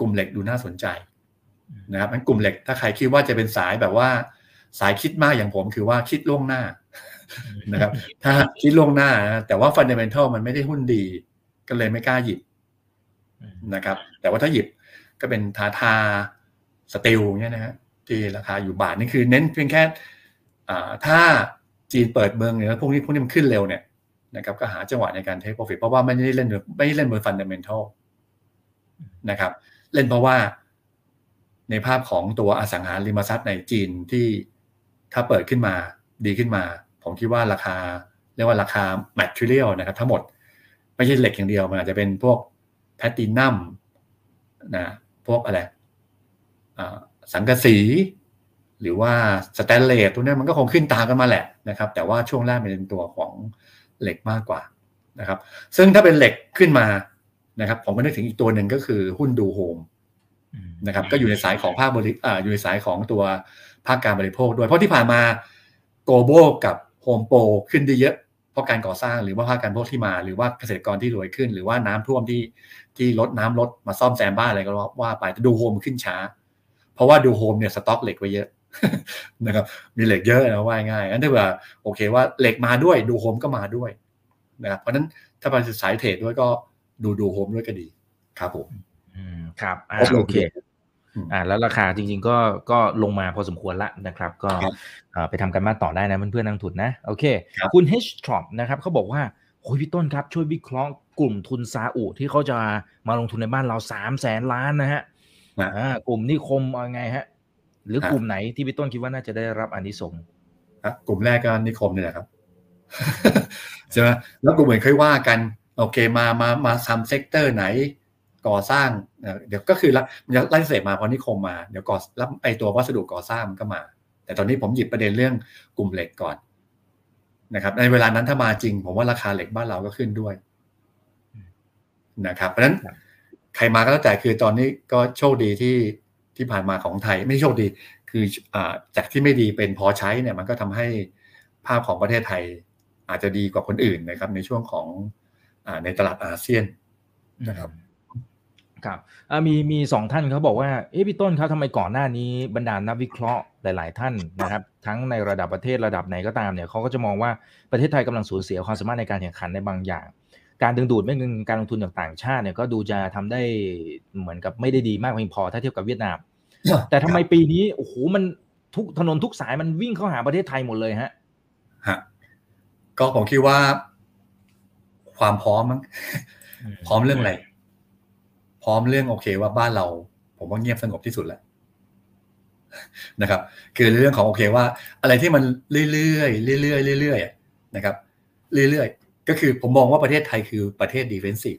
กลุ่มเหล็กดูน่าสนใจนะครับงั้นกลุ่มเหล็กถ้าใครคิดว่าจะเป็นสายแบบว่า สายคิดมากอย่างผมคือว่าคิดล่วงหน้านะครับ ถ้าคิดล่วงหน้านะแต่ว่า fundamental มันไม่ได้หุ้นดี ก็เลยไม่กล้าหยิบนะครับ แต่ว่าถ้าหยิบก็เป็น Tata Steel เนี่ยนะฮะที่ราคาอยู่บาทนี่คือเน้นเพียงแค่ถ้าจีนเปิดเมืองเนี่ยพวกนี้พวกนี้มันขึ้นเร็วเนี่ยนะครับก็หาจังหวะในการ take profit เพราะว่าไม่ได้เล่นไม่ได้เล่นบน fundamental นะครับ เล่นเพราะว่า ในภาพของตัวอสังหาริมทรัพย์ในจีนที่ถ้าเปิดขึ้นมาดีขึ้นมา ผมคิดว่าราคา เรียกว่าราคา material นะครับทั้งหมด ไม่ใช่เหล็กอย่างเดียว มันอาจจะเป็นพวกแพลตินัมนะพวกอะไรสังกะสี หรือว่าสแตนเลสตัวนี้มันก็คงขึ้นตามกันมาแหละนะครับ แต่ว่าช่วงแรกเป็นตัวของเหล็กมากกว่านะครับ ซึ่งถ้าเป็นเหล็กขึ้นมา นะครับผมก็นึกถึงอีกตัวหนึ่งก็คือหุ้นดูโฮมนะครับก็อยู่ในสายของภาคบริอ่าอยู่ในสายของตัวภาคการบริโภคด้วยเพราะที่ผ่านมา Global กับ HomePro ขึ้นได้เยอะเพราะการก่อสร้างหรือว่าภาคการบริโภคที่มา หรือว่าเกษตรกรที่รวยขึ้น หรือว่าน้ำท่วมที่ที่ลดน้ำลดมาซ่อมแซมบ้านอะไรก็ว่าไปแต่ดูโฮมขึ้นช้า เพราะว่าดูโฮมเนี่ยสต็อกเหล็กไว้เยอะนะครับมีเหล็กเยอะนะว่าง่ายงั้นถ้าเกิดโอเคว่าเหล็กมาด้วยดูโฮมก็มาด้วยนะครับเพราะนั้นถ้าไปสาย trade ด้วยก็ ดูดูโฮมด้วยก็ดีครับผมอืมครับอ่าโอเคอ่าแล้วราคาจริงๆก็ก็ลงมาพอสมควรละนะครับ ก็ไปทำกันมาต่อได้นะเพื่อนๆนักทุนนะ โอเค คุณ H t r o p นะครับเขาบอกว่าโอ้ยพี่ต้นครับ ช่วยวิเคราะห์กลุ่มทุนซาอุที่เขาจะมาลงทุนในบ้านเราสามแสนล้านนะฮะอ่ากลุ่มนิคมเอาไงฮะ หรือกลุ่มไหนที่พี่ต้นคิดว่าน่าจะได้รับอานิสงส์กลุ่มแรกก็นิคมนี่แหละครับใช่ไหมแล้วกลุ่มอื่นค่อยว่ากัน โอเคมามามาทำ sector ไหนก่อสร้างเดี๋ยวก็คือมันจะไล่เสร็จมาพอนิคมมาเดี๋ยวก่อแล้วไอตัววัสดุก่อสร้างมันก็มา แต่ตอนนี้ผมหยิบประเด็นเรื่องกลุ่มเหล็กก่อนนะครับ ในเวลานั้นถ้ามาจริง ผมว่าราคาเหล็กบ้านเราก็ขึ้นด้วยนะครับ เพราะฉะนั้นใครมาก็แล้วแต่คือตอนนี้ก็โชคดีที่ที่ผ่านมาของไทย ไม่โชคดี คืออจากที่ไม่ดีเป็นพอใช้เนี่ย มันก็ทำให้ภาพของประเทศไทยอาจจะดีกว่าคนอื่นนะครับ ในช่วงของอ ในตลาดอาเซียนนะครับครับมีมีสองท่านเขาบอกว่าเอ๊ะพี่ต้นครับทำไมก่อนหน้านี้บรรดานักวิเคราะห์หลาย ๆ ท่านนะครับ ทั้งในระดับประเทศระดับไหนก็ตามเนี่ยเขาก็จะมองว่าประเทศไทยกำลังสูญเสียความสามารถในการแข่งขันในบางอย่าง การดึงดูดไม่เงินการลงทุนจากต่างชาติเนี่ยก็ดูจะทำได้เหมือนกับไม่ได้ดีมากเพียงพอถ้าเทียบกับเวียดนาม แต่ทำไมปีนี้โอ้โหมันทุกถนนทุกสายมันวิ่งเข้าหาประเทศไทยหมดเลยฮะฮะก็ผมคิดว่า ความพร้อมมั้งพร้อมเรื่องอะไร พร้อมเรื่องโอเค ว่าบ้านเรา ผมว่าเงียบสงบที่สุดแล้วนะครับ คือเรื่องของโอเคว่า อะไรที่มันเรื่อยๆเรื่อยๆเรื่อยๆนะครับ เรื่อยๆก็คือผมมองว่าประเทศไทยคือประเทศดีเฟนซีฟ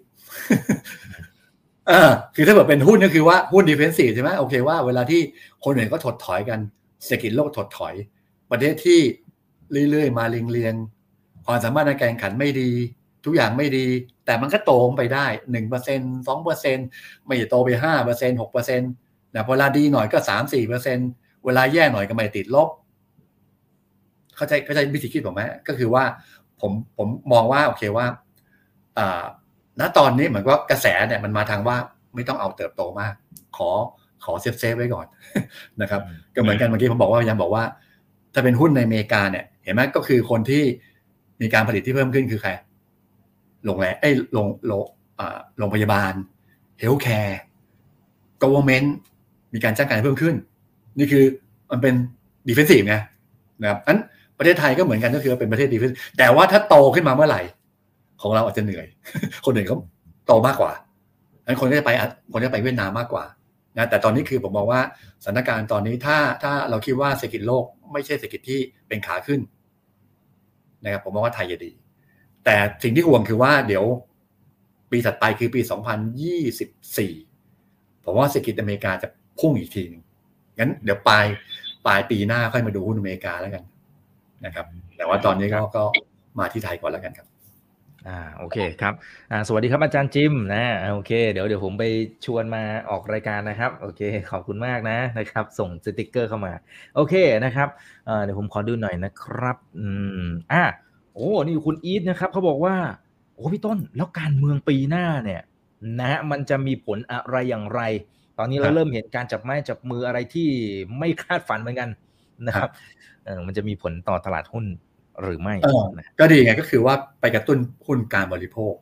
อ่าคือถ้าแบบเป็นหุ้นก็คือว่าหุ้น defensive ใช่ไหมโอเคว่าเวลาที่คนอื่นก็ถดถอยกันเศรษฐกิจโลกถดถอย ประเทศที่เรื่อยๆ มาเรียงๆความสามารถในการแข่งขันไม่ดี ทุกอย่างไม่ดี แต่มันก็โตไปได้หนึ่งเปอร์เซ็นสองเปอร์เซ็นไม่โตไปห้าเปอร์เซ็นหกเปอร์เซ็นต์นะเวลาดีหน่อยก็สามสี่เปอร์เซ็นเวลาแย่หน่อยก็ไม่ติดลบ เข้าใจเข้าใจวิธีคิดผมไหมก็คือว่าผมผมมองว่าโอเคว่าอ่าณตอนนี้เหมือนว่ากระแสเนี่ยมันมาทางว่าไม่ต้องเอาเติบโตมาก ขอขอ safe safe ไว้ก่อนนะครับ ก็เหมือนกันเมื่อกี้ผมบอกว่ายังบอกว่า ถ้าเป็นหุ้นในอเมริกาเนี่ย เห็นไหมก็คือคนที่มีการผลิตที่เพิ่มขึ้นคือใคร โรงแรมไอ้โรงโรงโรงพยาบาลเฮลท์แคร์ก o v e r n m e n t มีการจ้างงานเพิ่มขึ้น นี่คือมันเป็นดิเฟนซีฟไงนะครับนั้นประเทศไทยก็เหมือนกันก็คือเป็นประเทศดีขึ้นแต่ว่าถ้าโตขึ้นมาเมื่อไหร่ ของเราอาจจะเหนื่อย คนอื่นเขาโตมากกว่านั้นคนก็จะไปคนก็จะไปเวียดนามมากกว่านะแต่ตอนนี้คือผมบอกว่าสถานการณ์ตอนนี้ถ้าถ้าเราคิดว่าเศรษฐกิจโลก ไม่ใช่เศรษฐกิจที่เป็นขาขึ้นนะครับผมมองว่าไทยจะดี แต่สิ่งที่ห่วงคือว่าเดี๋ยวปีถัดไปคือปี 2024 ผมว่าเศรษฐกิจอเมริกาจะพุ่งอีกทีนึงงั้นเดี๋ยวปลายปลายปีหน้าค่อยมาดูหุ้นอเมริกาแล้วกันนะครับ แต่ว่าตอนนี้ก็ก็มาที่ไทยก่อนแล้วกันครับอ่าโอเคครับอ่าสวัสดีครับอาจารย์จิมนะโอเค เดี๋ยวเดี๋ยวผมไปชวนมาออกรายการนะครับโอเคขอบคุณมากนะนะครับ ส่งสติกเกอร์เข้ามา โอเคนะครับเอ่อเดี๋ยวผมขอดูหน่อยนะครับอืมอ่า โอ้นี่คุณอีทนะครับเขาบอกว่าโอ้พี่ต้นแล้วการเมืองปีหน้าเนี่ยนะฮะมันจะมีผลอะไรอย่างไร ตอนนี้เราเริ่มเห็นการจับไม้จับมืออะไรที่ไม่คาดฝันเหมือนกันนะครับเออมันจะมีผลต่อตลาดหุ้นหรือไม่เออนะก็ดีไงก็คือว่าไปกระตุ้นหุ้นการบริโภค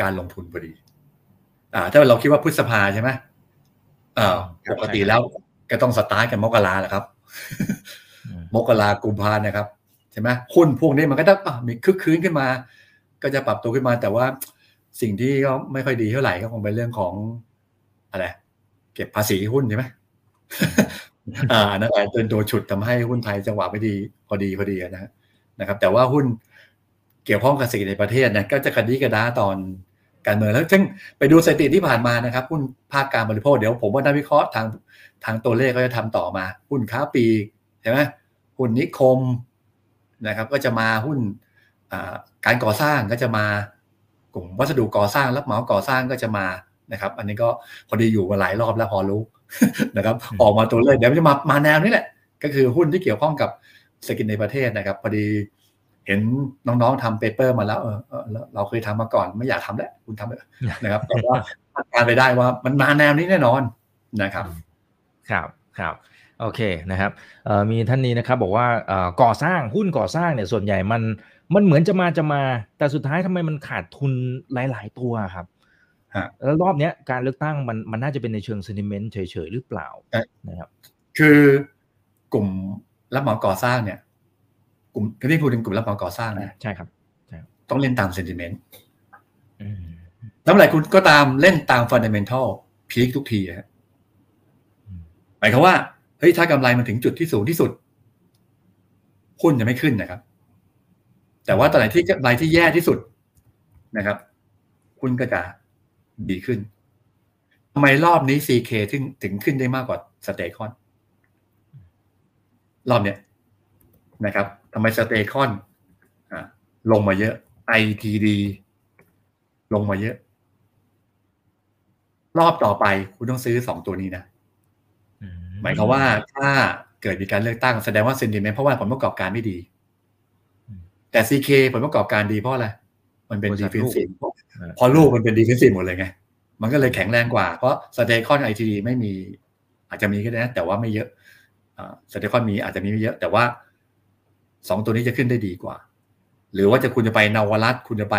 การลงทุนพอดี อ่า ถ้าเราคิดว่าพฤษภาใช่ไหมเออปกติแล้วก็ต้องสตาร์ทกันมกราแหละครับอืมมกรากุมภานะครับ ใช่ไหมหุ้นพวกนี้มันก็ต้องอะมีคึกคืนขึ้นมา ก็จะปรับตัวขึ้นมาแต่ว่าสิ่งที่ก็ไม่ค่อยดีเท่าไหร่ก็คงเป็นเรื่องของอะไรเก็บภาษีหุ้นใช่ไหมอ่านั่นแหละเป็นตัวฉุดทำให้หุ้นไทยจังหวะไม่ดีพอดีพอดีนะฮะนะครับ แต่ว่าหุ้นเกี่ยวข้องกับเศรษฐกิจในประเทศเนี่ยก็จะกระดิกระดาตอนการเมืองแล้วซึ่งไปดูสถิติที่ผ่านมานะครับหุ้นภาคการบริโภคเดี๋ยวผมว่านักวิเคราะห์ทางทางตัวเลขก็จะทำต่อมา หุ้นค้าปลีกใช่ไหมหุ้นนิคม นะครับ ก็จะมาหุ้นอ่าการก่อสร้างก็จะมากลุ่มวัสดุก่อสร้างรับเหมาก่อสร้างก็จะมานะครับ อันนี้ก็พอดีอยู่มาหลายรอบแล้วพอรู้นะครับ ออกมาตัวเลขเดี๋ยวมันจะมามาแนวนี้แหละ ก็คือหุ้นที่เกี่ยวข้องกับเศรษฐกิจในประเทศนะครับ พอดีเห็นน้องๆทำเปเปอร์มาแล้วเออเออเราเราเคยทำมาก่อนไม่อยากทำแล้วคุณทำเลยนะครับแต่ว่าคาดการณ์ไปได้ว่ามันมาแนวนี้แน่นอนนะครับ ครับครับ โอเคนะครับเอ่อมีท่านนี้นะครับบอกว่าเอ่อก่อสร้างหุ้นก่อสร้างเนี่ยส่วนใหญ่มันมันเหมือนจะมาจะมา แต่สุดท้ายทำไมมันขาดทุนหลาย ๆ ตัวครับฮะแล้วรอบเนี้ยการเลือกตั้งมันมันน่าจะเป็นในเชิงเซนิเมนต์เฉยๆหรือเปล่าเอ๊ะนะครับ คือกลุ่มรับเหมาก่อสร้างเนี่ย กลุ่มที่พูดถึงกลุ่มรับเหมาก่อสร้างเนี่ยใช่ครับต้องเล่นตามเซนติเมนต์อืมแล้วเมื่อไหร่คุณก็ตามเล่นตามฟันเดเมนทัลพีคทุกทีฮะอืมหมายความว่า เฮ้ยถ้ากำไรมันถึงจุดที่สูงที่สุดหุ้นจะไม่ขึ้นนะครับ แต่ว่าตอนไหนที่กำไรที่แย่ที่สุดนะครับหุ้นก็จะดีขึ้นทำไมรอบนี้ CK ถึงถึงขึ้นได้มากกว่าสเตคอน รอบเนี้ยนะครับทำไม STECON อ่าลงมาเยอะ ITD ลงมาเยอะ รอบต่อไปคุณต้องซื้อสองตัวนี้นะ หมายความว่าถ้าเกิดมีการเลือกตั้งแสดงว่า sentiment เพราะว่าผลประกอบการไม่ดี แต่ CK ผลประกอบการดีเพราะอะไร มันเป็นบริษัท defensiveลูกพอลูกมันเป็น defensive หมดเลยไง มันก็เลยแข็งแรงกว่า เพราะ STECON ITD ไม่มี อาจจะมีก็ได้นะ แต่ว่าไม่เยอะ STECON มีอาจจะมีไม่เยอะ แต่ว่าสองตัวนี้จะขึ้นได้ดีกว่า หรือว่าจะคุณจะไปเนาวรัตน์คุณจะไป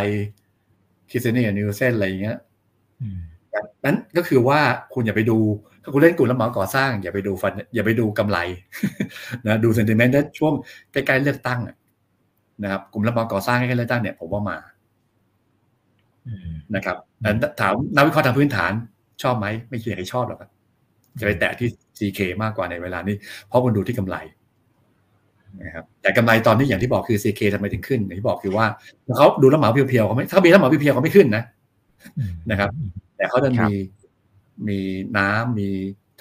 คิสเซเนียนิวเซนอะไรอย่างเงี้ยอืม นั้นก็คือว่าคุณอย่าไปดูถ้าคุณเล่นกลุ่มรับเหมาก่อสร้าง อย่าไปดู fund อย่าไปดูกำไรนะดู sentiment ช่วงใกล้ๆเลือกตั้งอะนะครับกลุ่มรับเหมาก่อสร้างใกล้ๆเลือกตั้งเนี่ยผมว่ามาอืมนะครับแต่ถามนักวิเคราะห์ทางพื้นฐานชอบไหมไม่ใช่ใครชอบหรอกครับจะไปแตะที่ CK มากกว่าในเวลานี้ เพราะมันดูที่กำไรนะครับแต่กำไรตอนนี้อย่างที่บอกคือ CK ทำไมถึงขึ้นอย่างที่บอกคือว่าเขาดูรับเหมาเพียวๆเขาไม่ถ้ามีรับเหมาเพียวๆเขาไม่ขึ้นนะนะครับ แต่เขาจะครับมีมีน้ำมี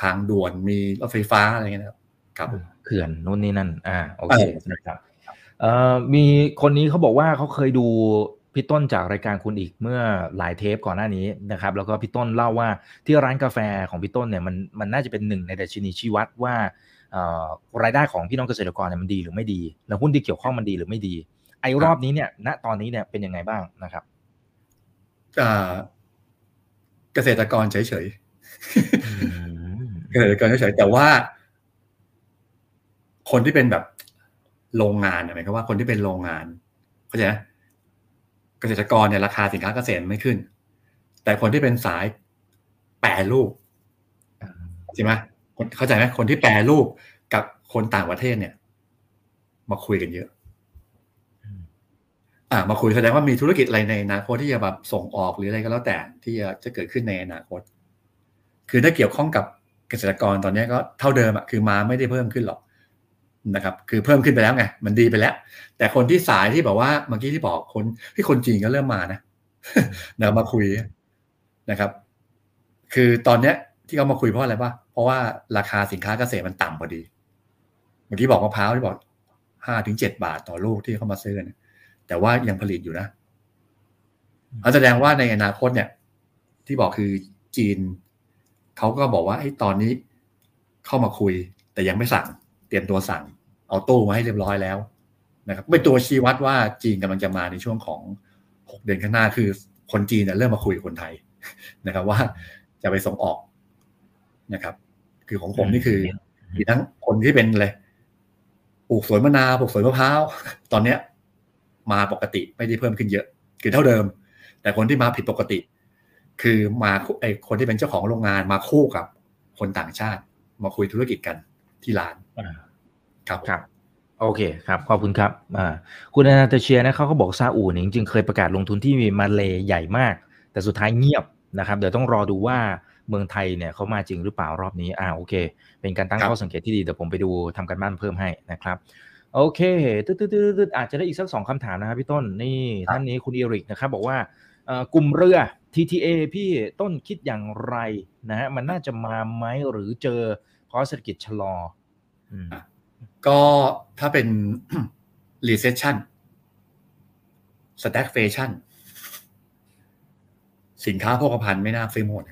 ทางด่วนมีรถไฟฟ้าอะไรเงี้ยนะครับครับเขื่อนนู่นนี่นั่น อ่าโอเคเออนะครับเอ่อมีคนนี้เขาบอกว่าเขาเคยดูพี่ต้นจากรายการคุณอีกเมื่อหลายเทปก่อนหน้านี้นะครับ แล้วก็พี่ต้นเล่าว่าที่ร้านกาแฟของพี่ต้นเนี่ยมันมันน่าจะเป็นหนึ่งในดัชนีชี้วัดว่าเอ่อรายได้ของพี่น้องเกษตรกรเนี่ยมันดีหรือไม่ดี แล้วหุ้นที่เกี่ยวข้องมันดีหรือไม่ดี ไอ้รอบนี้เนี่ย ณตอนนี้เนี่ยเป็นยังไงบ้างนะครับอ่า เกษตรกรเฉยๆเกษตรกรเฉยๆแต่ว่า คนที่เป็นแบบโรงงานเนี่ยหมายความว่าคนที่เป็นโรงงานเข้าใจไหมเกษตรกรเนี่ยราคาสินค้าเกษตรไม่ขึ้น แต่คนที่เป็นสายแปรรูปใช่ไหมคนเข้าใจไหมคนที่แปรรูปกับคนต่างประเทศเนี่ย มาคุยกันเยอะ อ่ามาคุยแสดงว่ามีธุรกิจอะไรในอนาคตที่จะแบบส่งออกหรืออะไรก็แล้วแต่ที่จะจะเกิดขึ้นในอนาคต คือถ้าเกี่ยวข้องกับเกษตรกรตอนนี้ก็เท่าเดิมอะคือมาไม่ได้เพิ่มขึ้นหรอกนะครับ คือเพิ่มขึ้นไปแล้วไงมันดีไปแล้ว แต่คนที่สายที่บอกว่าเมื่อกี้ที่บอกคนที่คนจีนก็เริ่มมานะนะมาคุยนะครับ คือตอนเนี้ยที่เขามาคุยเพราะอะไรป่ะเพราะว่าราคาสินค้าเกษตรมันต่ำพอดี เมื่อกี้บอกมะพร้าวที่บอกห้าถึงเจ็ดบาทต่อลูกที่เขามาซื้อกัน แต่ว่ายังผลิตอยู่นะแสดงว่าในอนาคตเนี่ย ที่บอกคือจีนเขาก็บอกว่าไอ้ตอนนี้เข้ามาคุย แต่ยังไม่สั่ง เตรียมตัวสั่ง เอาตู้มาให้เรียบร้อยแล้วนะครับเป็นตัวชี้วัดว่าจีนกำลังจะมาในช่วงของหกเดือนข้างหน้าคือคนจีนเนี่ยเริ่มมาคุยกับคนไทยนะครับ ว่าจะไปส่งออกนะครับ คือของผมนี่คือมีทั้งคนที่เป็นเลยปลูกสวนมะนาวปลูกสวนมะพร้าวตอนเนี้ย มาปกติไม่ได้เพิ่มขึ้นเยอะ คือเท่าเดิม แต่คนที่มาผิดปกติ คือมาไอคนที่เป็นเจ้าของโรงงานมาคู่กับคนต่างชาติ มาคุยธุรกิจกันที่ร้านครับครับ โอเคครับ ขอบคุณครับอ่าคุณอนาตเชียนะเขาก็บอกซาอุเนี่ยจริงๆเคยประกาศลงทุนที่มีมาเลใหญ่มาก แต่สุดท้ายเงียบนะครับเดี๋ยวต้องรอดูว่าเมืองไทยเนี่ยเขามาจริงหรือเปล่ารอบนี้อ่าโอเค เป็นการตั้งข้อสังเกตที่ดีเดี๋ยวผมไปดูทำกันบ้านเพิ่มให้นะครับ โอเคตึ๊ดตึ๊ดตึ๊ดอาจจะได้อีกสักสองคำถามนะครับพี่ต้นนี่ท่านนี้คุณอีริกนะครับ บอกว่ากลุ่มเรือ TTA พี่ต้นคิดอย่างไรนะฮะมันน่าจะมาไหมหรือเจอเพราะเศรษฐกิจชะลอก็ถ้าเป็น recession stagflation สินค้าโภคภัณฑ์ไม่น่าซื้อหมด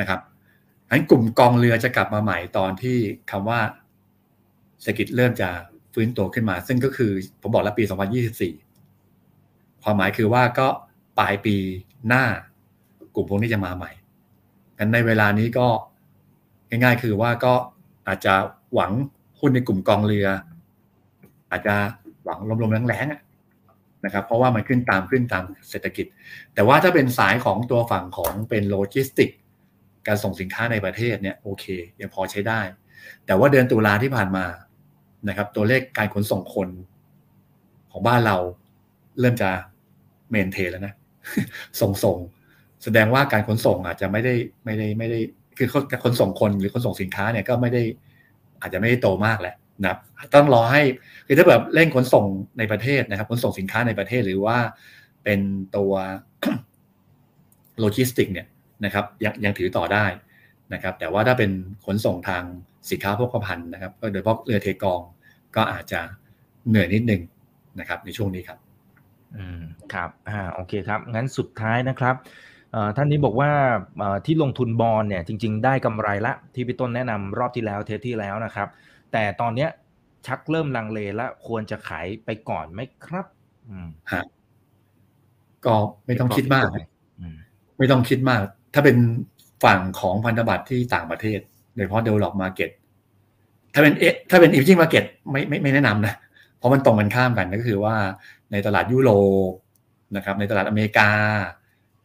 นะครับอันกลุ่มกองเรือจะกลับมาใหม่ตอนที่คำว่า เศรษฐกิจเริ่มจะฟื้นตัวขึ้นมา ซึ่งก็คือผมบอกแล้วปี 2024 ความหมายคือว่าก็ปลายปีหน้ากลุ่มพวกนี้จะมาใหม่กันในเวลานี้ก็ง่ายๆ คือว่าก็อาจจะหวังหุ้นในกลุ่มกองเรือ อาจจะหวังลมๆแรงๆนะครับ เพราะว่ามันขึ้นตามขึ้นตามเศรษฐกิจ แต่ว่าถ้าเป็นสายของตัวฝั่งของเป็นโลจิสติก การส่งสินค้าในประเทศเนี่ยโอเค ยังพอใช้ได้ แต่ว่าเดือนตุลาที่ผ่านมา นะครับ ตัวเลขการขนส่งคนของบ้านเราเริ่มจะเมนเทแล้วนะส่งส่งแสดงว่าการขนส่งอาจจะไม่ได้ไม่ได้ไม่ได้ คือขนส่งคนหรือขนส่งสินค้าเนี่ยก็ไม่ได้ อาจจะไม่ได้โตมากแหละนะต้องรอให้คือถ้าแบบเร่งขนส่งในประเทศนะครับ ขนส่งสินค้าในประเทศหรือว่าเป็นตัวโลจิสติกเนี่ยนะครับยังยังถือต่อได้นะครับ แต่ว่าถ้าเป็นขนส่งทาง สินค้าพวกพันนะครับโดยเฉพาะเรือเทกองก็อาจจะเหนื่อยนิดนึงนะครับในช่วงนี้ครับ อืมครับอ่าโอเคครับ งั้นสุดท้ายนะครับท่านนี้บอกว่าที่ลงทุนบอลเนี่ยจริง ๆ ได้กำไรละที่พี่ต้นแนะนำรอบที่แล้วเทสที่แล้วนะครับ แต่ตอนเนี้ยชักเริ่มลังเลแล้วควรจะขายไปก่อนไหมครับอืมฮะก็ไม่ต้องคิดมากไม่ต้องคิดมาก ถ้าเป็นฝั่งของพันธบัตรที่ต่างประเทศ โดยเฉพาะ develop market ถ้าเป็นเอถ้าเป็น emerging market ไม่ไม่ไม่แนะนำนะ เพราะมันตรงกันข้ามกันก็คือว่าในตลาดยุโรปนะครับในตลาดอเมริกา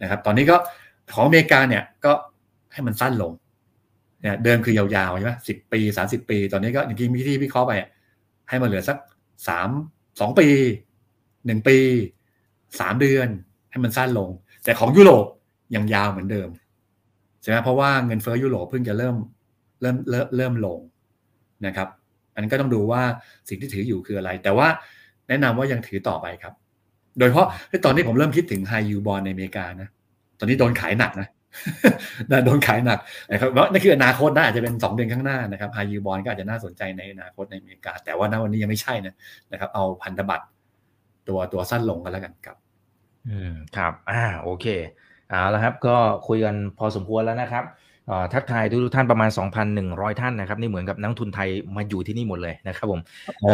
นะครับตอนนี้ก็ของอเมริกาเนี่ยก็ให้มันสั้นลงเนี่ยเดิมคือยาวๆใช่ไหมสิบปีสาสิบปี ตอนนี้ก็อย่างที่มีที่วิเคราะห์ไปให้มันเหลือสักสามสองปีหนึ่งปีสามเดือน ให้มันสั้นลง แต่ของยุโรปยังยาวเหมือนเดิมใช่ไหมเพราะว่าเงินเฟ้อยุโรปเพิ่งจะเริ่ม เริ่มเริ่มเริ่มลงนะครับ อันนี้ก็ต้องดูว่าสิ่งที่ถืออยู่คืออะไร แต่ว่าแนะนำว่ายังถือต่อไปครับ โดยเพราะตอนนี้ผมเริ่มคิดถึงไฮยูบอลในอเมริกานะตอนนี้โดนขายหนักนะโดนขายหนักนะครับว่านั่นคืออนาคตน่าจะเป็นสองเดือนข้างหน้านะครับไฮยูบอลก็อาจจะน่าสนใจในอนาคตในอเมริกา แต่ว่าณวันนี้ยังไม่ใช่นะนะครับ เอาพันธบัตรตัวตัวสั้นลงกันแล้วกันครับ อืมครับ อ่า โอเค เอาละครับ ก็คุยกันพอสมควรแล้วนะครับ ทักทายทุกท่านประมาณ 2,100 ท่านนะครับนี่เหมือนกับนักทุนไทยมาอยู่ที่นี่หมดเลยนะครับผม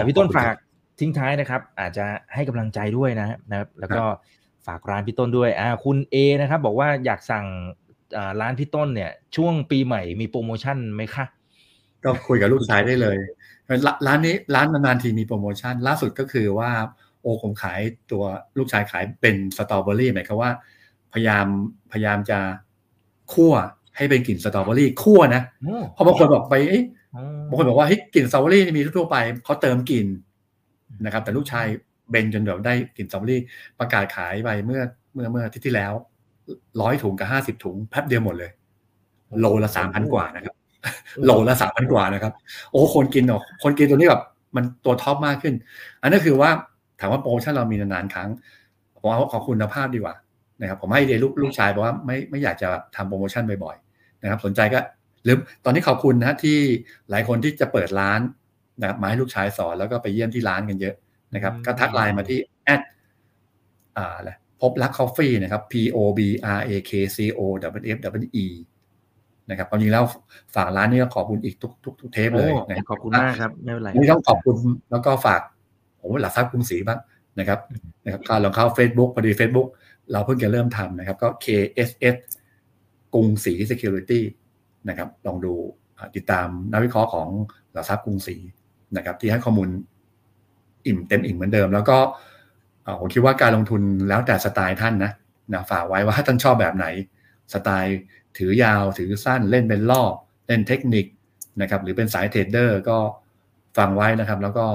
พี่ต้นฝากทิ้งท้ายนะครับ อาจจะให้กำลังใจด้วยนะครับ แล้วก็ฝากร้านพี่ต้นด้วยอ่าคุณเอนะครับ บอกว่าอยากสั่งร้านพี่ต้นเนี่ย ช่วงปีใหม่มีโปรโมชั่นไหมคะก็คุยกับลูกชายได้เลย ร้านนี้ร้านนานๆทีมีโปรโมชั่นล่าสุดก็คือว่า โอผมขายตัวลูกชายขายเป็นสตรอเบอรี่หมายความว่า พยายามพยายามจะคั่ว ให้เป็นกลิ่นสตรอเบอรี่คั่วนะโอ้เพราะบางคนบอกไปเอ๊ะอ๋อบางคนบอกว่าเฮ้ยกลิ่นสตรอเบอรี่มีทั่วๆไปเขาเติมกลิ่นนะครับ แต่ลูกชายเบนจนแบบได้กลิ่นสตรอเบอรี่ประกาศขายไปเมื่อเมื่อเมื่ออาที่ที่แล้วร้อยถุงกับห้าสิบถุงแป๊บเดียวหมดเลย โลละสามพันกว่านะครับโลละสามพันกว่านะครับ โอ้คนกินเนาะคนกินตัวนี้แบบมันตัว top มากขึ้น อันนั้นคือว่าถามว่าโปรโมชั่นเรามีนานๆครั้งผมเอาขอคุณภาพดีกว่านะครับผมให้ไอเดียลูกลูกชายบอกว่าไม่ไม่อยากจะทำโปรโมชั่นบ่อยๆ นะครับสนใจก็หรือตอนนี้ขอบคุณนะที่หลายคนที่จะเปิดร้านนะครับมาให้ลูกชายสอนแล้วก็ไปเยี่ยมที่ร้านกันเยอะนะครับ ก็ทักไลน์มาที่แอดอ่าอะไรพบรักคอฟฟี่นะครับ P O B R A K C O W F W E นะครับความจริงแล้วฝากร้านนี้ก็ขอบคุณอีกทุกทุกทุกเทปเลยโอ้นะครับขอบคุณมากครับไม่เป็นไรนี่ต้องขอบคุณแล้วก็ฝากผมหลักทรัพย์กรุงศรีบ้างนะครับนะครับการลองเข้า Facebook พอดี Facebook เราเพิ่งจะเริ่มทำนะครับ ก็ KSS กรุงศรี Security นะครับลองดูติดตามนักวิเคราะห์ของหลักทรัพย์กรุงศรีนะครับที่ให้ข้อมูลอิ่มเต็มอิ่มเหมือนเดิม แล้วก็ผมคิดว่าการลงทุนแล้วแต่สไตล์ท่านนะนะฝากไว้ว่าท่านชอบแบบไหน สไตล์ถือยาวถือสั้นเล่นเป็นรอบ เล่นเทคนิคนะครับหรือเป็นสาย trader ก็ฟังไว้นะครับ แล้วก็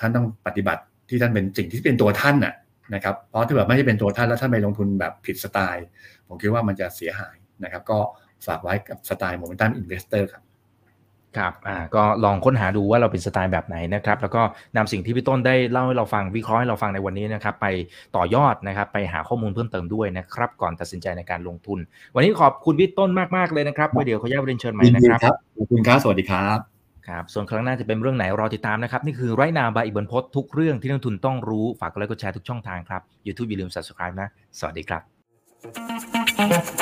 ท่านต้องปฏิบัติที่ท่านเป็นสิ่งที่เป็นตัวท่านน่ะนะครับเพราะถ้าแบบไม่ได้เป็นตัวท่านแล้วท่านไปลงทุนแบบผิดสไตล์ ผมคิดว่ามันจะเสียหาย นะครับก็ฝากไว้กับสไตล์ momentum investor ครับครับอ่าก็ลองค้นหาดูว่าเราเป็นสไตล์แบบไหนนะครับ แล้วก็นำสิ่งที่พี่ต้นได้เล่าให้เราฟังวิเคราะห์ให้เราฟังในวันนี้นะครับ ไปต่อยอดนะครับ ไปหาข้อมูลเพิ่มเติมด้วยนะครับ ก่อนตัดสินใจในการลงทุน วันนี้ขอบคุณพี่ต้นมากๆเลยนะครับไว้เดี๋ยวขออนุญาตเรียนเชิญใหม่ยินนะดีครับครับขอบคุณครับสวัสดีครับครับส่วนครั้งหน้าจะเป็นเรื่องไหนรอติดตามนะครับ นี่คือไรนาบายอิบันพศทุกเรื่องที่นักลงทุนต้องรู้ฝากกดไลค์กดแชร์ทุกช่องทางครับ YouTube อย่าลืม subscribe นะ สวัสดีครับ